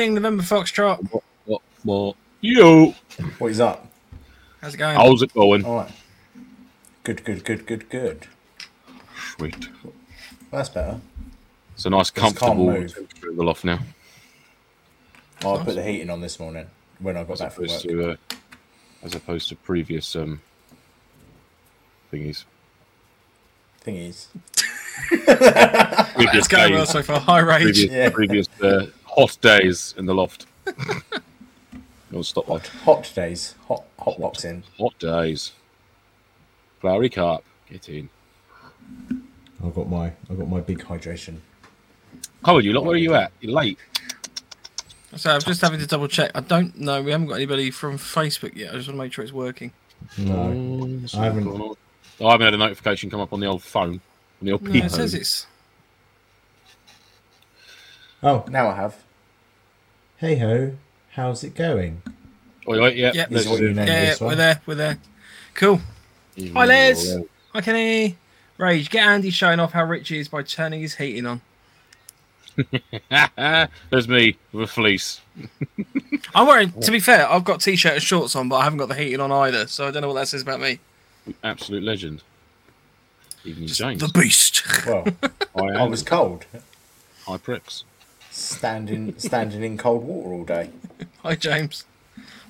Good evening, November Foxtrot. What? What? What? Yo. What is up? How's it going? How's it going? All right. Good, good, good, good, good. Sweet. Well, that's better. It's a nice, can't comfortable move. temperature in the loft now, Oh, I put the heating on this morning when I got as back from work. opposed to uh, as opposed to previous um thingies. Thing is, Previous It's going well so far. High rage. previous, Yeah. previous uh, hot days in the loft. no stop hot, hot. hot days, hot, hot boxing. Hot days. Flowery carp, get in. I've got my, I've got my big hydration. How are you? Look, where are you at? You're late. So I'm just having to double check. I don't know. We haven't got anybody from Facebook yet. I just want to make sure it's working. No, oh, I haven't. Oh, I haven't had a notification come up on the old phone. On the old No, peep it says it's. Oh, now I have. Hey ho, how's it going? Oh, yeah, yeah. Yep. This is what you name Yeah, this we're there. We're there. Cool. Hi, Les. Hi, Kenny. Rage. Get Andy showing off how rich he is by turning his heating on. There's me with a fleece. I'm wearing. To be fair, I've got t-shirt and shorts on, but I haven't got the heating on either. So I don't know what that says about me. Absolute legend. Evening James. The beast. Well, I I was cold, high pricks. Standing, standing in cold water all day. Hi, James.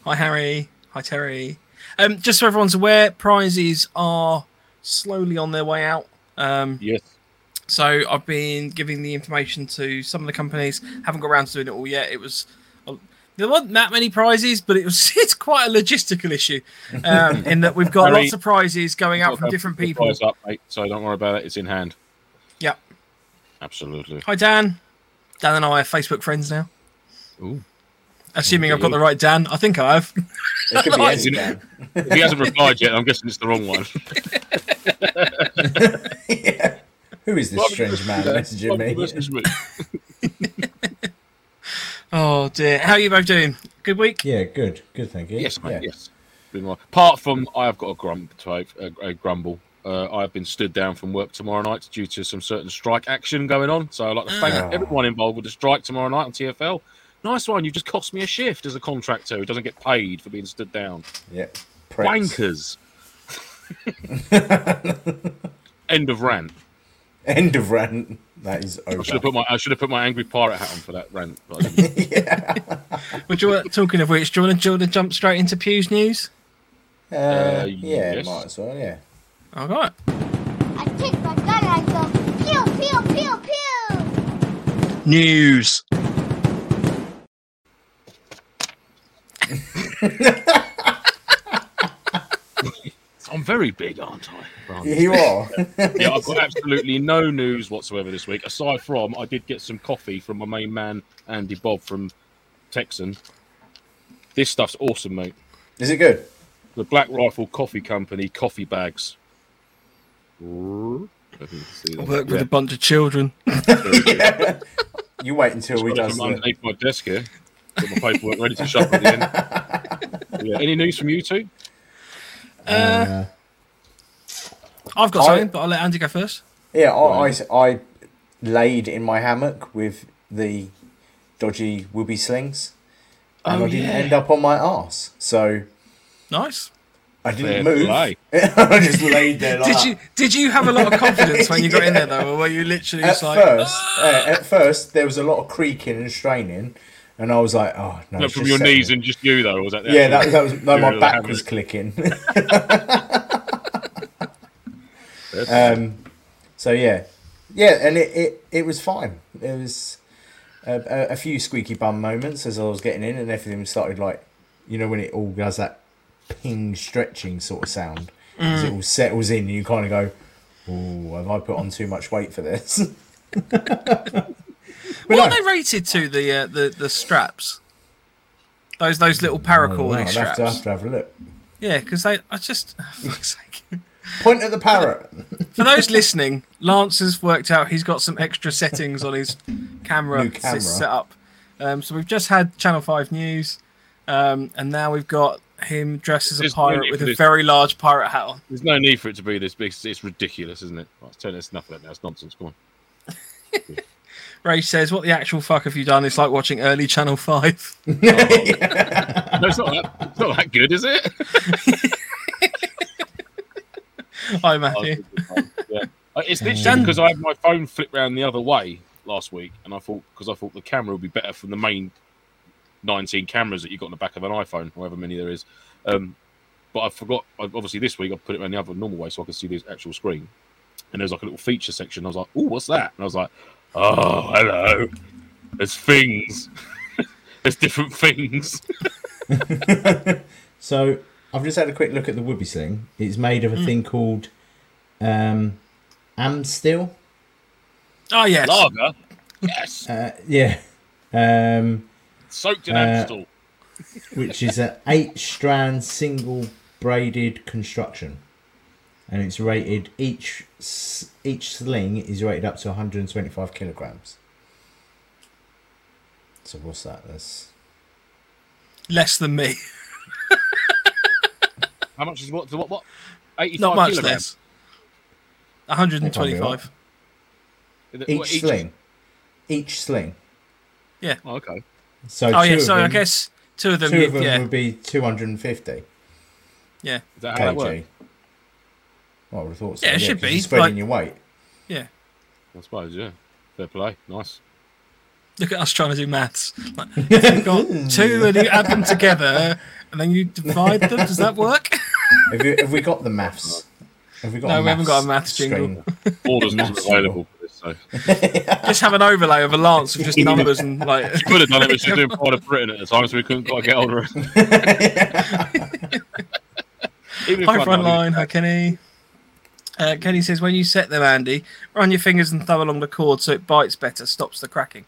Hi, Harry. Hi, Terry. Um, just so everyone's aware, prizes are slowly on their way out. Um, Yes. so I've been giving the information to some of the companies. Haven't got around to doing it all yet. It was uh, there weren't that many prizes, but it was it's quite a logistical issue um, in that we've got Harry, lots of prizes going out from different people. prize Up, mate, so don't worry about it. It's in hand. Yep. Absolutely. Hi, Dan. Dan and I are Facebook friends now. Ooh. Assuming I've got the right Dan. I think I have. It could be Nice. any Dan. If he hasn't replied yet, I'm guessing it's the wrong one. yeah. Who is this strange man messaging me? Me. Oh dear. How are you both doing? Good week. Yeah, good, good, thank you. Yes, mate. Yeah. Yes. Been well. Apart from, I have got a grump to a, a grumble. Uh, I have been stood down from work tomorrow night due to some certain strike action going on. So I'd like to thank Ah. everyone involved with the strike tomorrow night on TFL. Nice one. You just cost me a shift as a contractor who doesn't get paid for being stood down. Yeah. Pricks. Wankers. End of rant. End of rant. That is I should have over. put my I should have put my angry pirate hat on for that rant. but I didn't. Would you want, talking of which, do you want to, do you want to jump straight into Pew's news? Uh, Uh, yeah, yes. might as well. Yeah. All right. I kick my gun and I go pew pew pew pew. News. I'm very big, aren't I? Grant? You are. yeah, I've got absolutely no news whatsoever this week. Aside from, I did get some coffee from my main man Andy Bob from Texan. This stuff's awesome, mate. is it good? The Black Rifle Coffee Company coffee bags. I think you can see I that. Work with Yeah. a bunch of children. You wait until we Got it does from the. underneath my desk here. Got my paperwork ready to shuffle at the end. Yeah. Any news from you two? Uh, I've got I- something, but I'll let Andy go first. yeah, I, I, I laid in my hammock with the dodgy whoopie slings, and Oh, I didn't yeah. end up on my ass. So Nice. I didn't Fair move. I just laid there. Like Did you did you have a lot of confidence when you got in there though, or were you literally At just like, first, uh, at first, there was a lot of creaking and straining, and I was like, "Oh no!" Not it's from your settling. knees and just you though, was that? the Yeah, that, that was no, my back was clicking. Um, so yeah, yeah, and it, it, it was fine. There was a, a, a few squeaky bum moments as I was getting in, and everything started like, you know, when it all does that ping stretching sort of sound, as it all settles in, you kind of go, "Oh, have I put on too much weight for this?" what no. are they rated to the uh, the the straps? Those those little I know, paracord have straps. to, have to have a look. Yeah, because they I just fuck's sake. Point at the parrot. For those listening, Lance has worked out he's got some extra settings on his camera, camera. set up. Um, so we've just had Channel Five news, um, and now we've got him dressed as a There's pirate plenty with for a this. very large pirate hat on. There's no need for it to be this big. It's ridiculous, isn't it? Right, let's turn this enough of that now. It's nonsense. Come on. Ray says, "What the actual fuck have you done? It's like watching early Channel 5. No, it's not that, it's not that good, is it? Hi, Matthew. yeah. Uh, It's literally because I had my phone flipped round the other way last week, and I thought because I thought the camera would be better from the main 19 cameras that you've got on the back of an iPhone, however many there is. Um, but I forgot. Obviously, this week I put it around the other normal way so I could see the actual screen. And there's like a little feature section. I was like, "Oh, what's that?" And I was like, "Oh, hello. There's things. there's different things." So I've just had a quick look at the Whoopie Sling. It's made of a thing called um, Amstel. Oh, yes. Lager. Yes. Uh, yeah. Um, Soaked in Uh, Amstel. which is an eight strand single braided construction. And it's rated each each sling is rated up to 125 kilograms. So what's that? That's Less than me. How much is what? What? What? 85 Not much kilograms. less. 125. Is each, what, sling. Each sling. Oh, okay. So Oh, two yeah. of So I guess two of them, two you- of them yeah. would be 250 Yeah. Is that how that works? kg. Well, I would have thought so. Yeah, it should be, You're spreading like- your weight. Yeah. I suppose, yeah. Fair play. Nice. Look at us trying to do maths. Like, if you've got two and you add them together and then you divide them, does that work? Have, you, have we got the maths? Have we got? No, we haven't got a maths maths jingle. screen? Orders wasn't available for this, so. Just have an overlay of a lance with just numbers and like. she Could have done it, but she was doing Pride of Britain at the time, so we couldn't quite get hold of her. Even if Hi, I'd front known- line. Hi, Kenny. Uh, Kenny says, when you set them, Andy, run your fingers and thumb along the cord so it bites better, stops the cracking.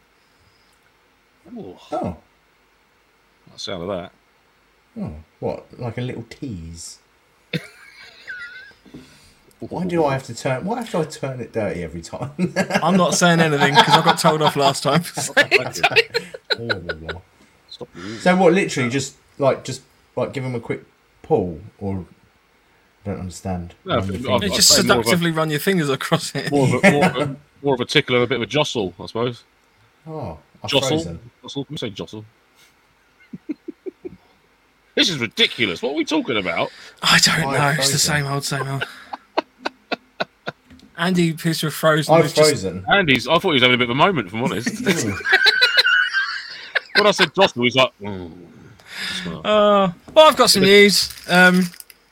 Ooh, Oh, that sound of that. oh, what? Like a little tease. Why do I have to turn? Why have I turn it dirty every time? I'm not saying anything because I got told off last time. for saying it. Oh, Stop. so what? Literally, just like just like give them a quick pull, or I don't understand. No, Run your I've- You fingers. just say more of a- seductively run your fingers across it. More of, a, more, of a, more of a tickle and a bit of a jostle, I suppose. Oh, I've Jostle. frozen. Jostle. Can we say jostle? this is ridiculous. What are we talking about? I don't I've know. It's the same old, same old. Andy appears to have frozen. I've It's just- frozen. Andy's. I thought he was having a bit of a moment, if I'm honest. when I said jostle, he's like, mm. Uh, well, I've got some news. Um,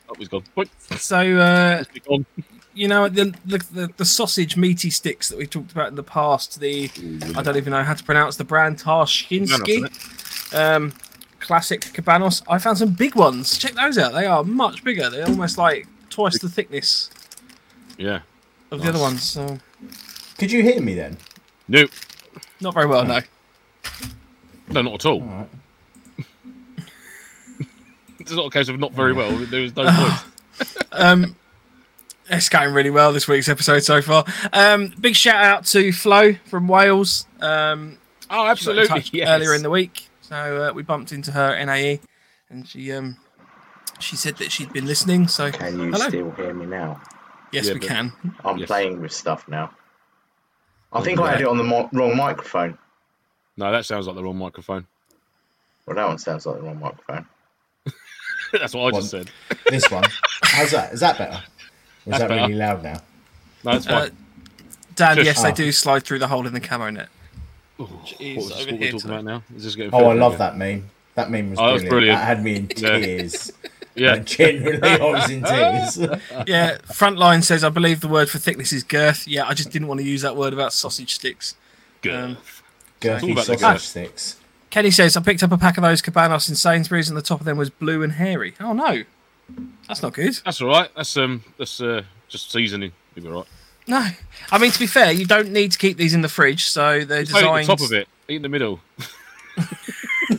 oh, he's gone. Point. so uh, gone. you know the, the the the sausage meaty sticks that we talked about in the past. The I don't even know how to pronounce the brand Tarczynski. Um, classic Kabanos. I found some big ones. Check those out. They are much bigger. They're almost like twice the thickness Yeah. Of the other ones. So Could you hear me then? Nope. not very well, no. No, not at all. All right. It's not a case of not very well. There is no point. Um, it's going really well this week's episode so far. Um, big shout out to Flo from Wales. Um, Oh, she got in absolutely. touch Yes. Earlier in the week, so uh, we bumped into her at NAE, and she um, she said that she'd been listening. So Can you Hello. still hear me now? Yes, Yeah, we can. I'm Yes. playing with stuff now. I think I had it on the mo- wrong microphone. No, that sounds like the wrong microphone. Well, that one sounds like the wrong microphone. That's what I just said. This one. How's that? Is that better? Or is That's that better. really loud now? No, that's Uh, fine. Dan, Just- yes, they oh. do slide through the hole in the camo net. Ooh, is what over what we're talking about now? Is this getting Oh, I love again? that meme. That meme was Oh, that was brilliant. brilliant. That had me in tears. Yeah. Like, genuinely, I was in tears. Yeah, Frontline says I believe the word for thickness is girth. Yeah, I just didn't want to use that word about sausage sticks. Girth. Um, Girthy sausage girth. sticks. Kenny says I picked up a pack of those Kabanos in Sainsbury's, and the top of them was blue and hairy. Oh no, that's not good. That's all right. That's um, that's uh, just seasoning. You'll be all right. No, I mean to be fair, you don't need to keep these in the fridge, so they're Just eat the designed. top of it. Eat in the middle.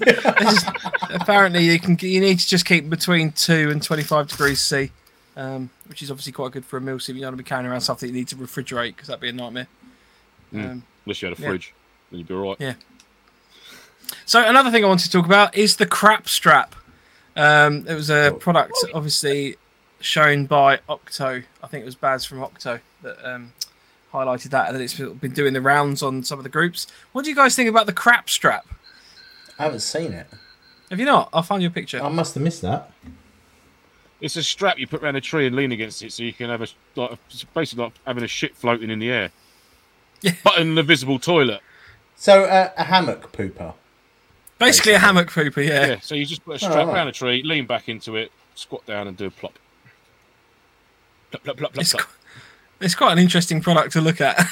just- apparently, you can you need to just keep between two and twenty five degrees C, um, which is obviously quite good for a meal. So you don't want to be carrying around stuff that you need to refrigerate because that'd be a nightmare. Mm. Um, Unless you had a Yeah. fridge, then you'd be all right. Yeah. So another thing I wanted to talk about is the crap strap. Um, it was a Oh. product, obviously shown by Octo. I think it was Baz from Octo that um, highlighted that and that it's been doing the rounds on some of the groups. What do you guys think about the crap strap? I haven't seen it. Have you not? I'll find you a picture. I must have missed that. It's a strap you put around a tree and lean against it, so you can have a like it's basically like having a shit floating in the air. Yeah. But in the visible toilet. So uh, a hammock pooper. Basically, a hammock pooper. Yeah. Yeah. So you just put a strap Oh, right. around a tree, lean back into it, squat down, and do a plop. Plop, plop, plop, plop, It's, plop. qu- it's quite an interesting product to look at.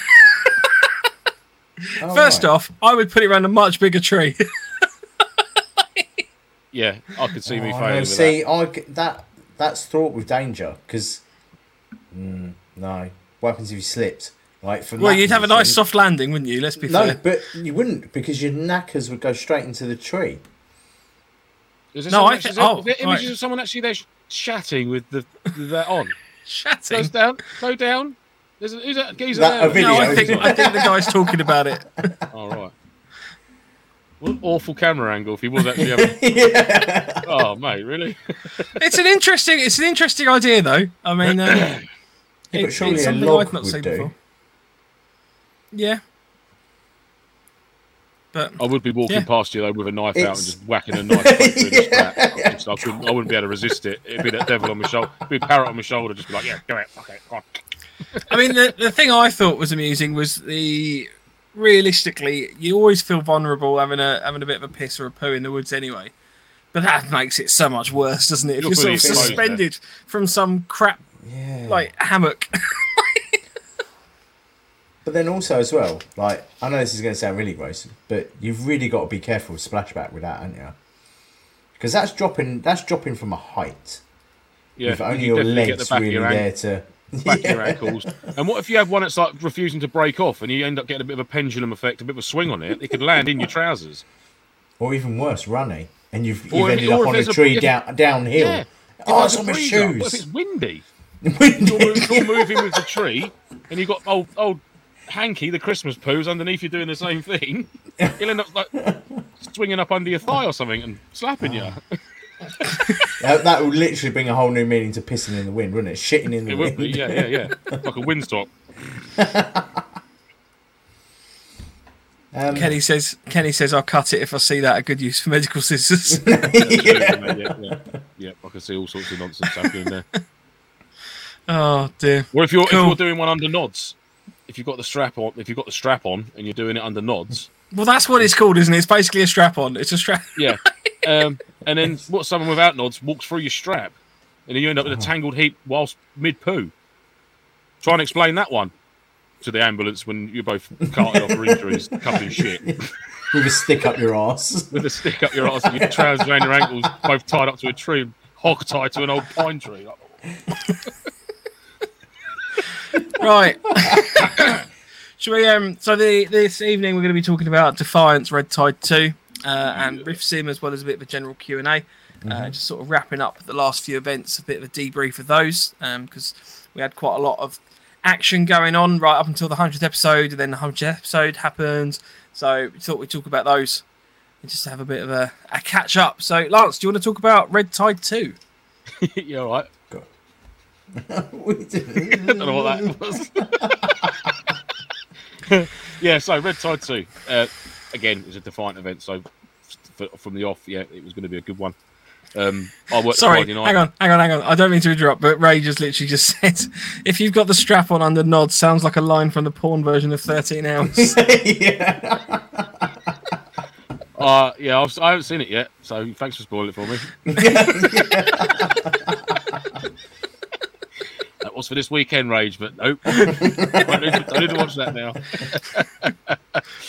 Oh, First right. off, I would put it around a much bigger tree. Yeah, I could see me Oh, failing no, with see, I g- that that's fraught with danger because mm, no. What happens if you slipped? Like from well, you'd have a nice soft landing, wouldn't you? Let's be No, fair. but you wouldn't because your knackers would go straight into the tree. that. Is No, I actually- thi- is there- oh, there images right. of someone actually there sh- chatting with the with that on. Chatting. Goes down, go down. There's a, who's that geezer That- a there? video. No, I think I think the guy's talking about it. All right. What an awful camera angle if he was actually having. yeah. Oh, mate, really? It's an interesting. It's an interesting idea, though. I mean, um, Yeah, but it's, surely it's something I've not would seen do. before. Yeah. But I would be walking Yeah. past you though with a knife out and just whacking a knife straight through the strap. I, just- I couldn't, I wouldn't be able to resist it. It'd be that devil on my shoulder, It'd be a parrot on my shoulder, just be like, yeah, go it, okay, go on. I mean, the the thing I thought was amusing was the realistically, you always feel vulnerable having a having a bit of a piss or a poo in the woods anyway. But that makes it so much worse, doesn't it? If You're you're, sort of exposed, suspended from some crap Yeah. like hammock. But then also as well, like I know this is going to sound really gross, but you've really got to be careful with splashback with that, haven't you? Because that's dropping. That's dropping from a height. Yeah, with only you your legs the really your there to. back of your ankles. And what if you have one that's like refusing to break off, and you end up getting a bit of a pendulum effect, a bit of a swing on it? It could land in your trousers. Or even worse, running, and you've, you've Or ended or up on a a- tree if- down downhill. Yeah. Oh, it's on a my up, What if shoes. it's windy? Windy. You're, you're moving with the tree, and you've got old old Hanky, the Christmas poos, underneath you doing the same thing. You'll end up like swinging up under your thigh or something and slapping you. That, that would literally bring a whole new meaning to pissing in the wind, wouldn't it? Shitting in the It wind. would be, yeah, yeah, yeah, like a windsock. Um, Kenny says Kenny says I'll cut it if I see that a good use for medical scissors. yeah, yeah, yeah. yeah. I can see all sorts of nonsense happening there. oh dear. Or if you're Cool. if you're doing one under nods, if you've got the strap on, if you've got the strap on and you're doing it under nods, Well, that's what it's called, isn't it? It's basically a strap on. It's a strap. yeah. Um, and then what? Someone without nods walks through your strap, and then you end up in a tangled heap whilst mid poo. Try and explain that one to the ambulance when you're both carted off for injuries, covered in shit, with a stick up your ass. with a stick up your ass and your trousers around your ankles, both tied up to a tree, hog tied to an old pine tree. Right. Should we? Um. So the this evening we're going to be talking about Defiant's Red Tide Two, uh, and Rift Sim as well as a bit of a general Q and A. Uh, just sort of wrapping up the last few events, a bit of a debrief of those, because we had quite a lot of action going on right up until the hundredth episode, and then the hundredth episode happened. So we thought we'd talk about those and just have a bit of a, a catch up. So Lance, do you want to talk about Red Tide Two? yeah, all right. I We did- don't know what that was. yeah, so Red Tide 2. Uh, again, it's a defiant event, so f- from the off, yeah, it was going to be a good one. Um, I worked Sorry, hang on, hang on, hang on. I don't mean to interrupt, but Ray just literally just said, "If you've got the strap on under nod, sounds like a line from the porn version of 13 Hours." yeah. Uh, yeah, I've, I haven't seen it yet, so thanks for spoiling it for me. Was for this weekend, Rage, but nope. I need to, I need to watch that now.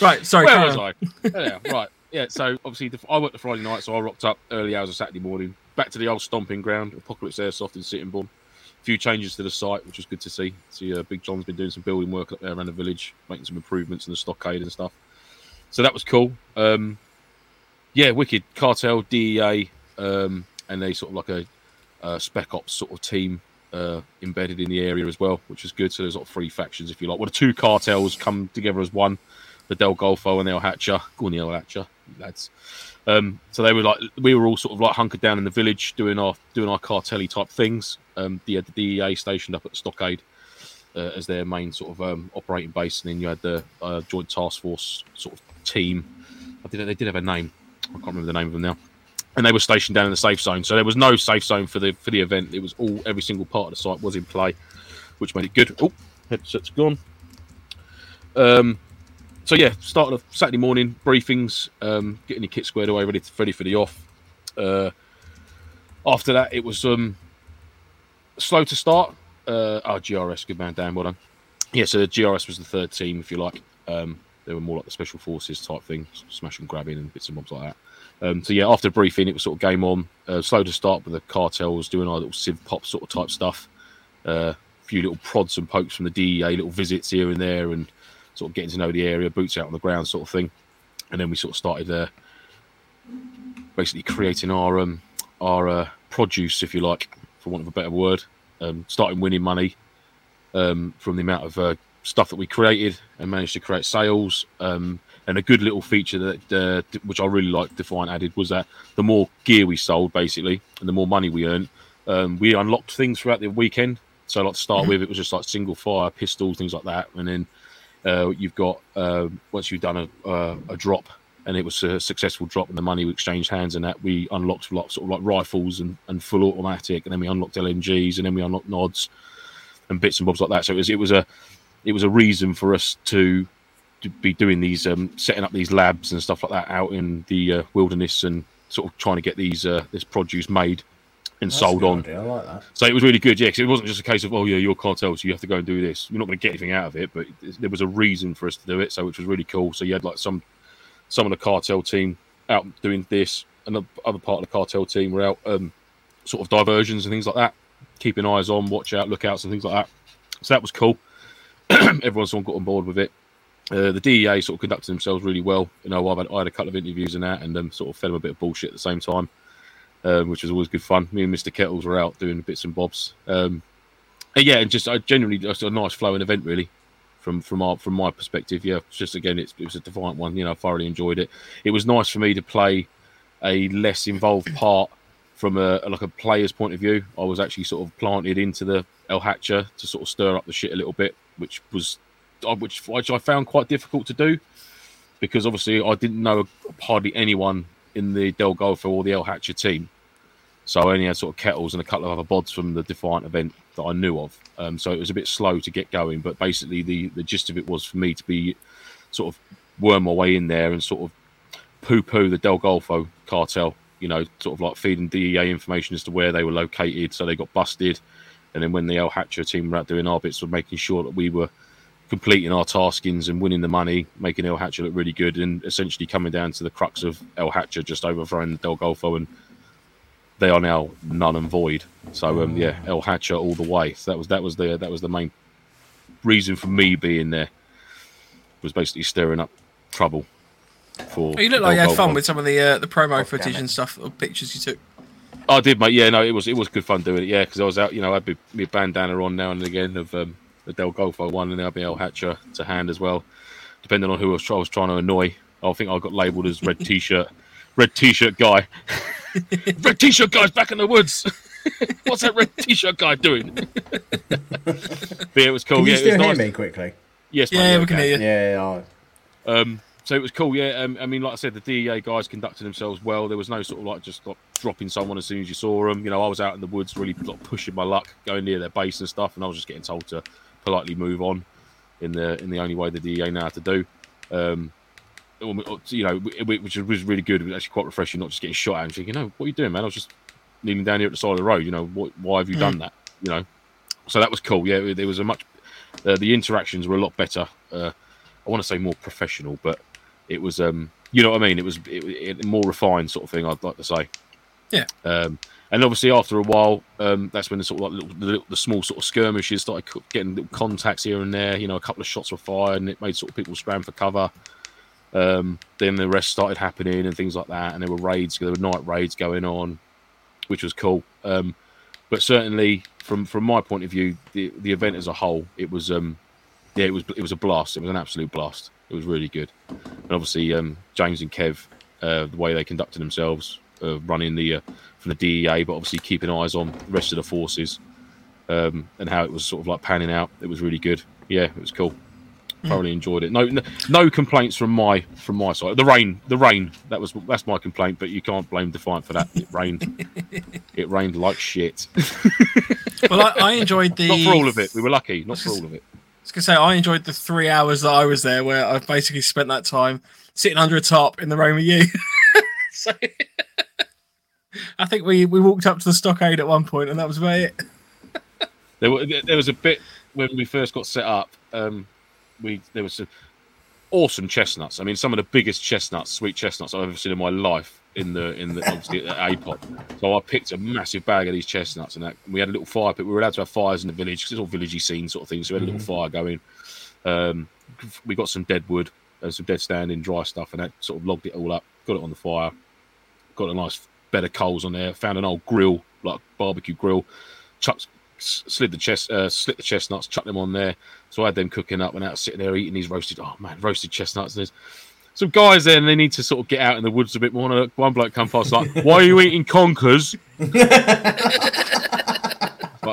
right, sorry. Where was on. I? Yeah, right. Yeah, so obviously the, I worked the Friday night, so I rocked up early hours of Saturday morning, back to the old stomping ground, Apocalypse Airsoft in Sittingbourne. A few changes to the site, which was good to see. See, uh, Big John's been doing some building work up there around the village, making some improvements in the stockade and stuff. So that was cool. Um, yeah, wicked cartel, DEA, um, and they sort of like a, uh spec ops sort of team uh, embedded in the area as well, which is good. So there's of three factions, if you like. Well, the two cartels come together as one the Del Golfo and the El Hatcher. Go on, El Hatcher, lads. Um, so they were like, we were all sort of like hunkered down in the village doing our doing our cartelly type things. Um, the, the DEA stationed up at the stockade. uh, as their main sort of um, operating base, and then you had the uh, Joint Task Force sort of team. I did they did have a name. I can't remember the name of them now. And they were stationed down in the safe zone, so there was no safe zone for the for the event. It was all every single part of the site was in play, which made it good. Oh, headset's gone. Um, so yeah, starting of Saturday morning briefings, um, getting your kit squared away, ready to, ready for the off. Uh, after that, it was um, slow to start. Uh, oh, GRS, good man, Dan, well done. Yeah, so the GRS was the third team, if you like. Um, they were more like the special forces type thing, smash and grabbing and bits and bobs like that. Um, so yeah, after briefing, it was sort of game on. Uh, slow to start, but the cartels doing our little civ pop sort of type stuff. Uh, a few little prods and pokes from the DEA, little visits here and there, and sort of getting to know the area, boots out on the ground, sort of thing. And then we sort of started uh, basically creating our um, our uh, produce, if you like, for want of a better word. Um, starting winning money um, from the amount of uh, stuff that we created and managed to create sales. Um, and a good little feature that uh, which I really liked Defiant added was that the more gear we sold, basically, and the more money we earned, um, we unlocked things throughout the weekend. So, like to start with, it was just like single fire pistols, things like that, and then uh, you've got uh, once you've done a, uh, a drop and it was a successful drop and the money we exchanged hands and that we unlocked lots sort of like rifles and, and full automatic and then we unlocked LMGs and then we unlocked nods and bits and bobs like that. So it was it was a it was a reason for us to be doing these um, setting up these labs and stuff like that out in the uh, wilderness and sort of trying to get these uh, this produce made and That's sold on. like that. So it was really good, yeah, because it wasn't just a case of, oh, yeah, your cartel, so you have to go and do this. You're not going to get anything out of it, but there was a reason for us to do it, so which was really cool. So you had like some some of the cartel team out doing this, and the other part of the cartel team were out um, sort of diversions and things like that, keeping eyes on, watch out, lookouts, and things like that. So that was cool. Everyone sort of got on board with it. Uh, the DEA sort of conducted themselves really well. You know, I've had, I had a couple of interviews and that, and um, sort of fed them a bit of bullshit at the same time um, which was always good fun. Me and Mr. Kettles were out doing bits and bobs. Um, and yeah, and just I generally just a nice flowing event really. From from our from my perspective, yeah, just again, it was a defiant one. You know, I thoroughly enjoyed it. It was nice for me to play a less involved part from a like a player's point of view. I was actually sort of planted into the El Hatcher to sort of stir up the shit a little bit, which was uh, which which I found quite difficult to do because obviously I didn't know hardly anyone in the Del Golfo or the El Hatcher team. So I only had sort of kettles and a couple of other bods from the Defiant event that I knew of. Um, so it was a bit slow to get going, but basically the the gist of it was for me to be sort of worm my way in there and sort of poo poo the Del Golfo cartel. You know, sort of like feeding DEA information as to where they were located, so they got busted. And then when the El Hatcher team were out doing our bits, were making sure that we were completing our taskings and winning the money, making El Hatcher look really good, and essentially coming down to the crux of El Hatcher just overthrowing Del Golfo, and they are now none and void. So um, yeah, El Hatcher all the way. So that was that was the that was the main reason for me being there was basically stirring up trouble. For You look like you had fun with some of the uh, the promo Oh, footage and stuff, or pictures you took. I did, mate. Yeah, no, it was it was good fun doing it. Yeah, because I was out, you know, I'd be my bandana on now and again of um, the Del Golfo one, and then I'd be El Hatcher to hand as well, depending on who I was, I was trying to annoy. I think I got labelled as red t-shirt, red t-shirt guy. red t-shirt guy's back in the woods. What's that red t-shirt guy doing? but yeah, it was cool. Can you yeah, still it was hear nice. me quickly? Yes, mate, Yeah, we can hear you. Yeah, I, Um, so it was cool, yeah. Um, I mean, like I said, the DEA guys conducted themselves well. There was no sort of like just like dropping someone as soon as you saw them. You know, I was out in the woods, really like, pushing my luck, going near their base and stuff, and I was just getting told to politely move on in the in the only way the DEA know how to do. Um, you know, which was really good. It was actually quite refreshing, not just getting shot at and thinking, "No, what are you doing, man?" I was just kneeling down here at the side of the road. You know, what, why have you done that? You know, so that was cool. Yeah, it was a much. Uh, the interactions were a lot better. Uh, I want to say more professional, but it was, um, you know what I mean. It was it, it, more refined sort of thing. I'd like to say. Yeah. Um, and obviously, after a while, um, that's when the sort of like little, the, the small sort of skirmishes started getting little contacts here and there. You know, a couple of shots were fired, and it made sort of people scram for cover. Um, then the rest started happening and things like that, and there were raids. There were night raids going on, which was cool. Um, but certainly, from from my point of view, the the event as a whole, it was um, yeah, it was it was a blast. It was an absolute blast. It was really good. And obviously, um, James and Kev, uh, the way they conducted themselves, uh, running the uh, from the DEA, but obviously keeping eyes on the rest of the forces. um, and how it was sort of like panning out. It was really good. Yeah, it was cool. Thoroughly enjoyed it. No, no, no complaints from my from my side. The rain, the rain. That was that's my complaint, but you can't blame Defiant for that. It rained. it rained like shit. Well, I, I enjoyed the. Not for all of it. We were lucky. Not for all of it. I was gonna say I enjoyed the three hours that I was there, where I basically spent that time sitting under a top in the rain with you. so I think we we walked up to the stockade at one point, and that was about it. There, were, there was a bit when we first got set up. Um, we there was some awesome chestnuts. I mean, some of the biggest chestnuts, sweet chestnuts I've ever seen in my life. In the in the obviously at APOP. So I picked a massive bag of these chestnuts, and that, we had a little fire pit. We were allowed to have fires in the village because it's all villagey scene sort of thing. So we had a little fire going. Um, we got some dead wood, and some dead standing dry stuff, and that sort of logged it all up. Got it on the fire. Got a nice bed of coals on there. Found an old grill, like barbecue grill. Chucked, slid the chest, uh, slit the chestnuts, chucked them on there. So I had them cooking up, and out sitting there eating these roasted. Oh man, roasted chestnuts. And there's some guys there, and they need to sort of get out in the woods a bit more. And one bloke come past like, "Why are you eating conkers?" like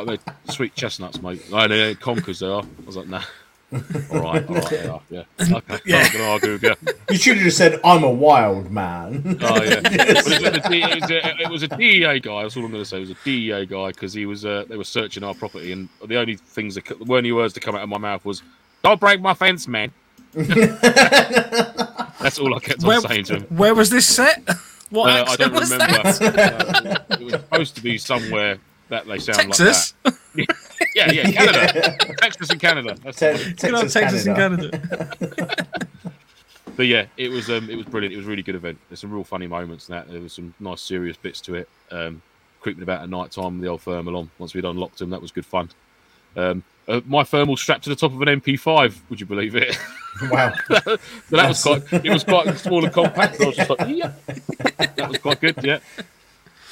they're sweet chestnuts, mate. No, they're conkers. They are. I was like, nah. all right, all right, they. Yeah. Okay. Yeah. I'm gonna argue with you. You should have just said, "I'm a wild man." Oh yeah, But it, was a, it, was a, it was a DEA guy. That's all I'm going to say. It was a DEA guy because he was. Uh, they were searching our property, and the only things that the only words to come out of my mouth was, "Don't break my fence, man." That's all I kept on Where, saying to him. where was this set? What Uh, I don't was remember. that? Uh, it was supposed to be somewhere that they sound Texas. like that. Yeah, yeah, Canada, Texas and Canada. That's the Te- one. Good old Texas, Texas and Canada. Canada. But yeah, it was um, it was brilliant. It was a really good event. There's some real funny moments in that. There was some nice serious bits to it. Um, creeping about at night time with the old thermal on. Once we'd unlocked them, that was good fun. Um, uh, my thermal strapped to the top of an MP5. Would you believe it? Wow. so that was quite. It was quite small and compact. and I was just like, yeah, that was quite good. Yeah,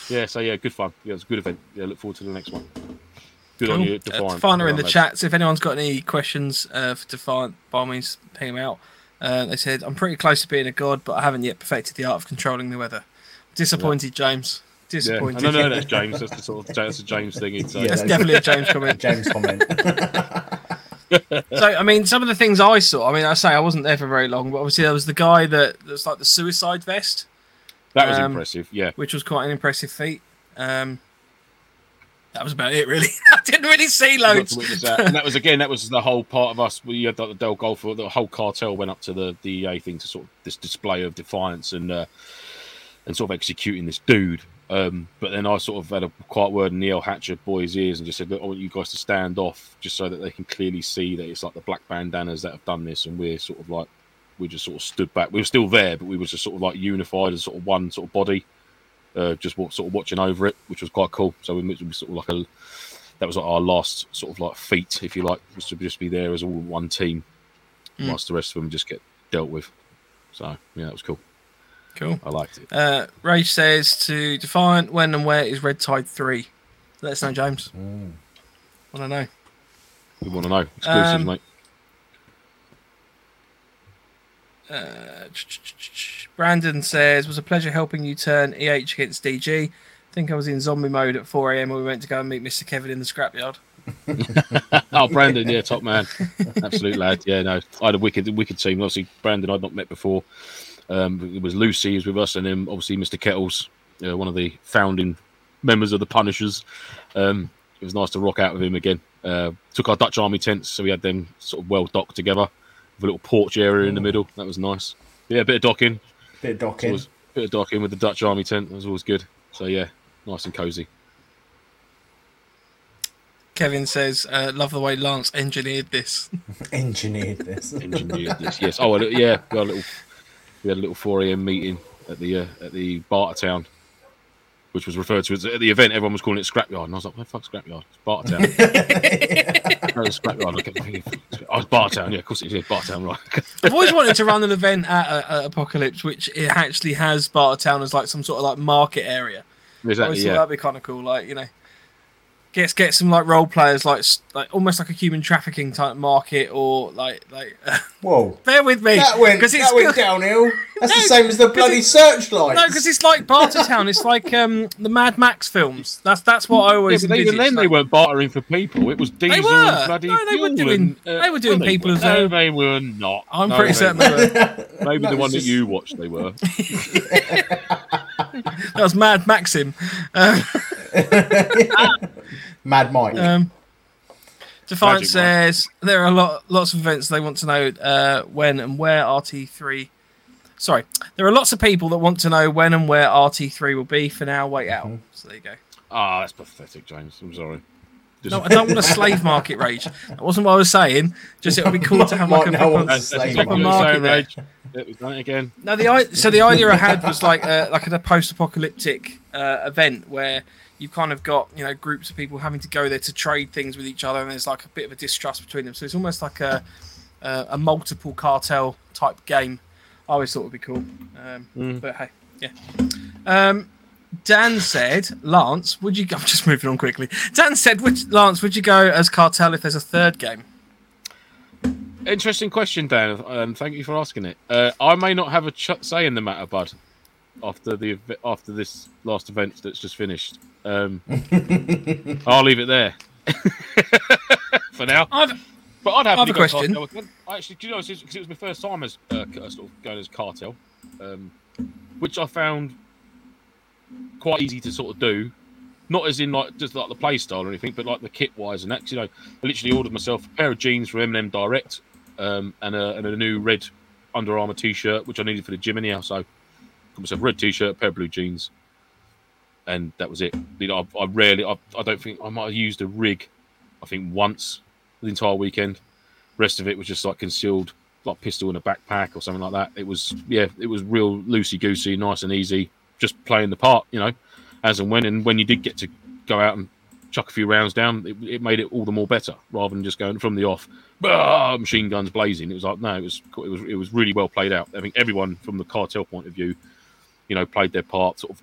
yeah. So yeah, good fun. Yeah, it was a good event. Yeah, look forward to the next one. Good on Cool. you, Uh, Defiant. Defiant are in the Well, chats. If anyone's got any questions uh, for Defiant, by all means, ping them out. Uh, they said, I'm pretty close to being a god, but I haven't yet perfected the art of controlling the weather. Disappointed, James. Yeah, Disappointed. no, no, that's James. That's the sort of that's a James thing. It's, Yeah, That's that's- definitely a James comment. James comment. So, I mean, some of the things I saw, I mean, I say I wasn't there for very long, but obviously there was the guy that that's like the suicide vest, that was Um, impressive. Yeah, which was quite an impressive feat. Um, that was about it, really. I didn't really see loads. that. and that was again that was the whole part of us. We had like the Del Golfo, the whole cartel went up to the DEA thing to sort of this display of defiance and uh, and sort of executing this dude. Um, but then I sort of had a quiet word in El Hatcher boys' ears and just said, "Look, I want you guys to stand off, just so that they can clearly see that it's like the black bandanas that have done this, and we're sort of like we just sort of stood back. We were still there, but we were just sort of like unified as sort of one sort of body, uh, just sort of watching over it, which was quite cool. So we we sort of like a that was like our last sort of like feat, if you like, was to just be there as all one team, Mm. whilst the rest of them just get dealt with. So yeah, that was cool. Cool. I liked it. Uh, Rage says to Defiant, when and where is Red Tide 3? Let us know, James. I don't know. We want to know exclusives, Um, mate. Uh, Brandon says, was a pleasure helping you turn EH against DG. I think I was in zombie mode at 4 a.m. when we went to go and meet Mr. Kevin in the scrapyard. Oh, Brandon, yeah, top man, absolute lad. Yeah, no, I had a wicked, wicked team. Obviously, Brandon I'd not met before. Um, it was Lucy who's with us, and then obviously Mr. Kettles, uh, one of the founding members of the Punishers. Um, it was nice to rock out with him again. Uh, took our Dutch Army tents, so we had them sort of well docked together, with a little porch area in the middle. That was nice. Yeah, a bit of docking. Bit of docking. was a bit of docking with the Dutch Army tent. That was always good. So yeah, nice and cozy. Kevin says, uh, love the way Lance engineered this. Engineered this. engineered this. Yes. Oh, yeah. We had a little. We had a little 4 a.m. meeting at the uh, at the Bartertown, which was referred to as at the event. Everyone was calling it Scrapyard, and I was like, "Where the fuck Scrapyard? It's Bartertown." no, it's Scrapyard. I kept thinking, "Oh, it's Bartertown. Yeah, of course it is. Yeah, Bartertown, right?" I've always wanted to run an event at, uh, at Apocalypse, which it actually has Bartertown as like some sort of like market area. I always exactly. thought Yeah. that'd be kind of cool. Like, you know, get get some like role players, like like almost like a human trafficking type market, or like like. Whoa. bear with me, That went, because it's that went good- downhill. That's the same as the bloody searchlight. No, because it's like Bartertown. It's like um the Mad Max films. That's that's what I Yeah, always. but even envisaged, then, they weren't bartering for people. It was diesel they were. and bloody No, they were fuel doing- and, uh, they were doing no, people were- as No, well. they were not. I'm No, pretty they certain they were. Maybe No, the one it's that you watched, they were. That was Mad Maxim. Uh, Mad Mike. um, Defiant Magic Mike. says there are a lot, lots of events they want to know uh, when and where RT3. Sorry, there are lots of people that want to know when and where RT3 will be. For now, wait out. So there you go. Ah, that's pathetic, James. I'm sorry. Just- No, I don't want a slave market rage. That wasn't what I was saying. Just it would be cool to have like a Might proper, know That's, that's Slave exactly market. what I'm saying, there. Rage. Yeah, We've done again. No, the i- so the idea I had was like a, like a post-apocalyptic uh, event where you've kind of got you know groups of people having to go there to trade things with each other, and there's like a bit of a distrust between them. So it's almost like a a, a multiple cartel type game. I always thought would be cool, um, Mm. but hey, yeah. Um, Dan said, Lance, would you? go I'm just moving on quickly. Dan said, would, Lance, would you go as cartel if there's a third game? Interesting question, Dan. Um, thank you for asking it. Uh, I may not have a ch- say in the matter, bud. After the after this last event that's just finished, um, I'll leave it there for now. I've But I'd have a question. I actually, do you know, because it was my first time as uh, sort of going as cartel, um, which I found quite easy to sort of do. Not as in like just like the play style or anything, but like the kit wise and that. You know, I literally ordered myself a pair of jeans from M&M Direct um, and, a, and a new red Under Armour t-shirt, which I needed for the gym anyhow. So got myself a red t-shirt, a pair of blue jeans, and that was it. You know, I, I rarely, I, I don't think I might have used a rig. I think once the entire weekend. Rest of it was just like concealed, like pistol in a backpack or something like that. It was, yeah, it was real loosey goosey, nice and easy, just playing the part, you know, as and when. And when you did get to go out and chuck a few rounds down, it, it made it all the more better rather than just going from the off, machine guns blazing. It was like, no, it was, it was, it was really well played out. I think everyone from the cartel point of view, you know, played their part. Sort of,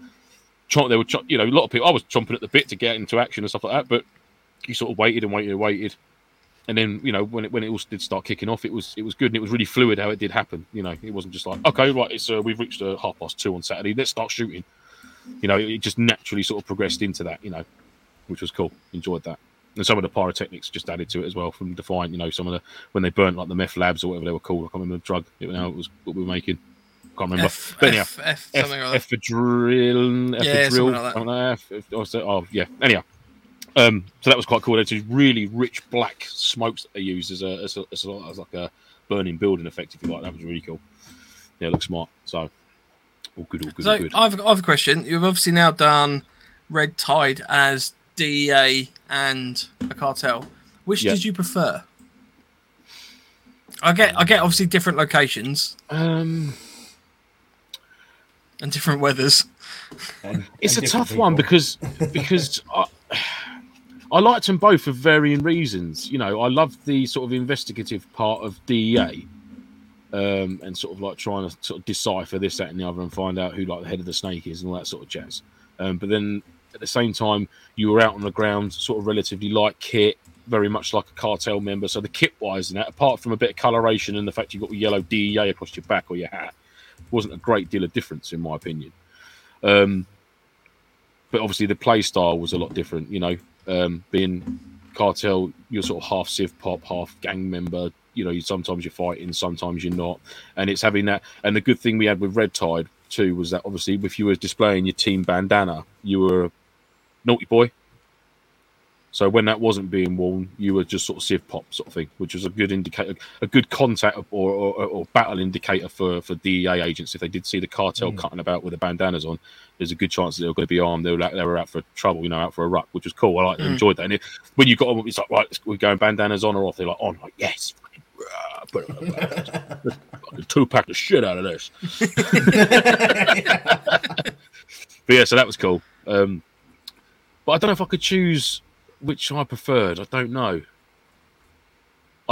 they were, chomp, you know, a lot of people. I was chomping at the bit to get into action and stuff like that, but you sort of waited and waited and waited and then you know when it when it all did start kicking off, it was it was good and it was really fluid how it did happen. You know, it wasn't just like okay, right, it's uh, we've reached uh, half past two on Saturday, let's start shooting. You know, it just naturally sort of progressed into that. You know, which was cool. Enjoyed that, and some of the pyrotechnics just added to it as well from Defiant. You know, some of the when they burnt like the meth labs or whatever they were called. I can't remember the drug. It, now it was what we were making. Can't remember. F, but anyhow, F, F, F, something like that. ephedrine, Yeah, ephedril, something like that. something like that. F- oh, so- oh, yeah. Anyhow, um, so that was quite cool. It's these really rich black smokes that they use as a as, a, as, a, as like a burning building effect, if you like. That was really cool. Yeah, it looks smart. So all good, all good, all So good. I've, I've a question. You've obviously now done Red Tide as DEA and a cartel. Which Yeah. did you prefer? I get, I get obviously different locations Um, and different weathers. And- it's a tough different one because because I, I liked them both for varying reasons. You know, I love the sort of investigative part of DEA, um, and sort of like trying to sort of decipher this, that, and the other, and find out who like the head of the snake is and all that sort of jazz. Um, but then at the same time, you were out on the ground, sort of relatively light kit, very much like a cartel member. So the kit wise and that, apart from a bit of coloration and the fact you've got the yellow DEA across your back or your hat, wasn't a great deal of difference in my opinion. Um, but obviously the play style was a lot different. You know, um, being cartel, you're sort of half civ pop, half gang member. You know, you, sometimes you're fighting, sometimes you're not, and it's having that. And the good thing we had with Red Tide Two was that obviously if you were displaying your team bandana, you were a naughty boy. So when that wasn't being worn, you were just sort of civ pop sort of thing, which was a good indicator, a good contact or, or, or battle indicator for, for DEA agents. If they did see the cartel cutting about with the bandanas on, there's a good chance they were going to be armed. They were, out- they were out for trouble, you know, out for a ruck, which was cool. I like, enjoyed that. And it, when you got on, it's like, right, we're going bandanas on or off. They're like, on, like, yes, put on the bandanas. fucking two pack the shit out of this. but yeah, so that was cool. Um, but I don't know if I could choose which I preferred. I don't know.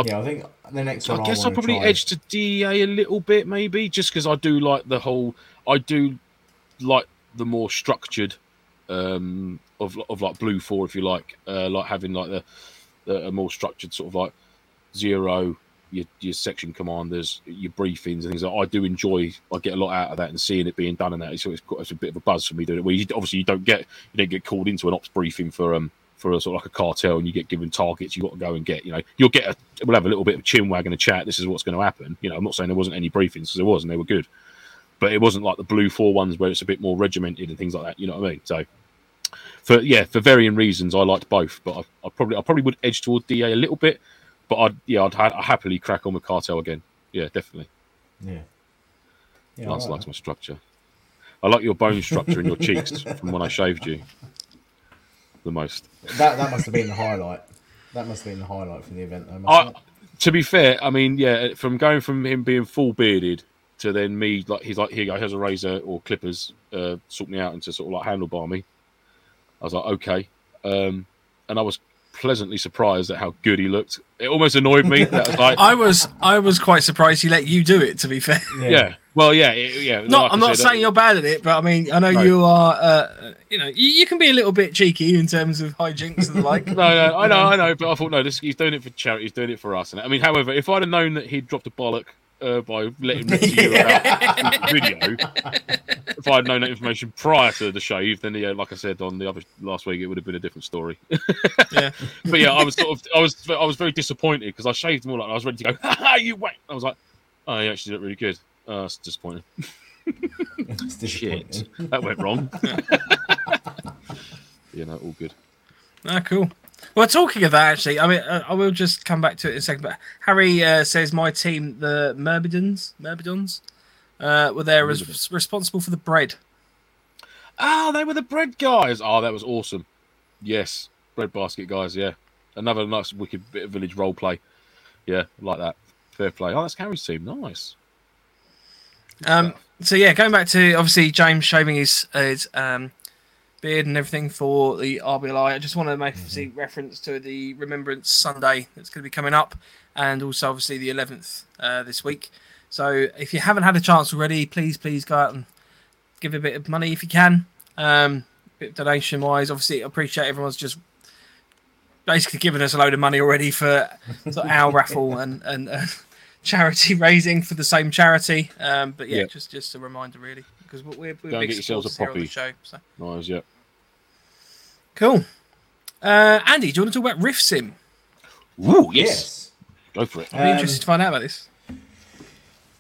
Yeah, I think the next one. I guess I I'll probably try- edge to DEA a little bit, maybe, just because I do like the whole. I do like the more structured um, of of like Blue Four, if you like, uh, like having like the, the a more structured sort of like zero. Your, your section commanders, your briefings, and things like I do enjoy. I get a lot out of that, and seeing it being done and that. So it's, it's a bit of a buzz for me doing it. Where you, obviously you don't get you don't get called into an ops briefing for um for a sort of like a cartel, and you get given targets you've got to go and get. You know, you'll get a we'll have a little bit of chin wag and a chat. This is what's going to happen. You know, I'm not saying there wasn't any briefings because there was, and they were good, but it wasn't like the blue four ones where it's a bit more regimented and things like that. You know what I mean? So. For yeah, for varying reasons, I liked both, but I, I probably I probably would edge toward DA a little bit, but I'd yeah I'd, ha- I'd happily crack on with cartel again. Yeah, definitely. Yeah. Yeah, Lance like likes my structure. I like your bone structure in your cheeks from when I shaved you. The most. that. that that must have been the highlight. That must have been the highlight for the event, though. I, to be fair, I mean, yeah, from going from him being full bearded to then me like he's like here you go, here's a razor or clippers, uh, sort me out into sort of like handlebar me. I was like, okay, um, and I was pleasantly surprised at how good he looked. It almost annoyed me. That was like, I was I was quite surprised he let you do it. To be fair, yeah, well, yeah, yeah. not like I'm not said, saying you're bad at it, but I mean I know No. you are. Uh, you know, you, you can be a little bit cheeky in terms of hijinks and the like. No, no, I know, I know, but I thought no, this, he's doing it for charity. He's doing it for us. And I mean, however, if I'd have known that he'd dropped a bollock uh, by letting me to you about video, if I'd known that information prior to the shave, then yeah, like I said on the other last week, it would have been a different story. Yeah. but yeah, I was sort of, I was, I was very disappointed because I shaved them all. Like, I was ready to go. Ha ha! You wait. I was like, oh, you actually look really good. Oh, that's disappointing. It's Shit, disappointing. that went wrong. you know, all good. Ah, cool. Well, talking of that, actually, I mean, uh, I will just come back to it in a second. But Harry uh, says my team, the Myrmidons, Myrmidons, uh, were there as responsible for the bread. Oh, they were the bread guys. Oh, that was awesome. Yes, bread basket guys. Yeah, another nice wicked bit of village role play. Yeah, like that. Fair play. Oh, that's Harry's team. Nice. Um, so yeah, going back to obviously James shaving his his um, beard and everything for the RBLI. I just want to make obviously reference to the Remembrance Sunday that's going to be coming up, and also obviously the 11th uh, this week. So if you haven't had a chance already, please please go out and give a bit of money if you can. Um, bit donation wise, obviously I appreciate everyone's just basically given us a load of money already for of our raffle and and. Uh, charity raising for the same charity. Um, but yeah, Yeah. just just a reminder really because we're we're Go and big get yourselves a supporters on the poppy. show. So Nice. Yeah. cool. Uh, Andy, do you want to talk about Rift Sim? Woo, yes. Yes. Go for it. I'd be Um, interested to find out about this.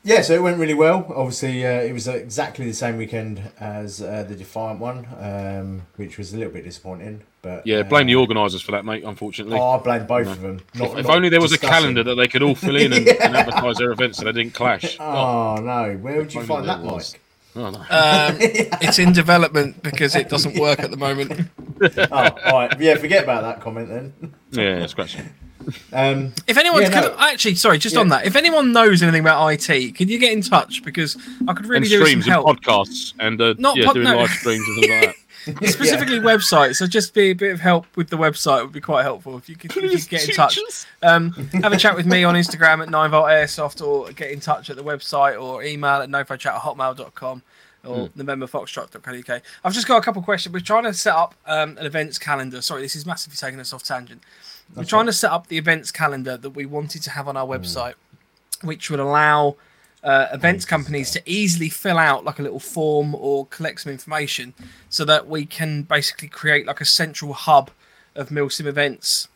Yeah, so it went really well. Obviously, uh, it was exactly the same weekend as uh, the Defiant one, um, which was a little bit disappointing. But yeah, blame the uh, organisers for that, mate. Unfortunately. Oh, I blame both of them. Not, if, if not only there was a calendar that they could all fill in and, and advertise their events so they didn't clash. Oh no, where would you find that, there was. Mike? Oh, no. Um, it's in development because it doesn't work at the moment. Oh, all right. Yeah, forget about that comment then. yeah, scratch it. Um, If anyone's Yeah, no. could, actually, sorry, just Yeah. on that, if anyone knows anything about IT, can you get in touch because I could really and do with some streams and podcasts and uh, Not yeah, pod- doing no. live streams and things like that. Specifically websites, so just be a bit of help with the website would be quite helpful if you could, if you could get in touch. Um, have a chat with me on Instagram at 9volt airsoft or get in touch at the website or email at nofochat at hotmail.com or Hmm. novemberfoxtrot.co.uk. I've just got a couple of questions. We're trying to set up um, an events calendar. Sorry, this is massively taking us off tangent. We're trying to set up the events calendar that we wanted to have on our website, which would allow uh, events companies to easily fill out like a little form or collect some information so that we can basically create like a central hub of milsim events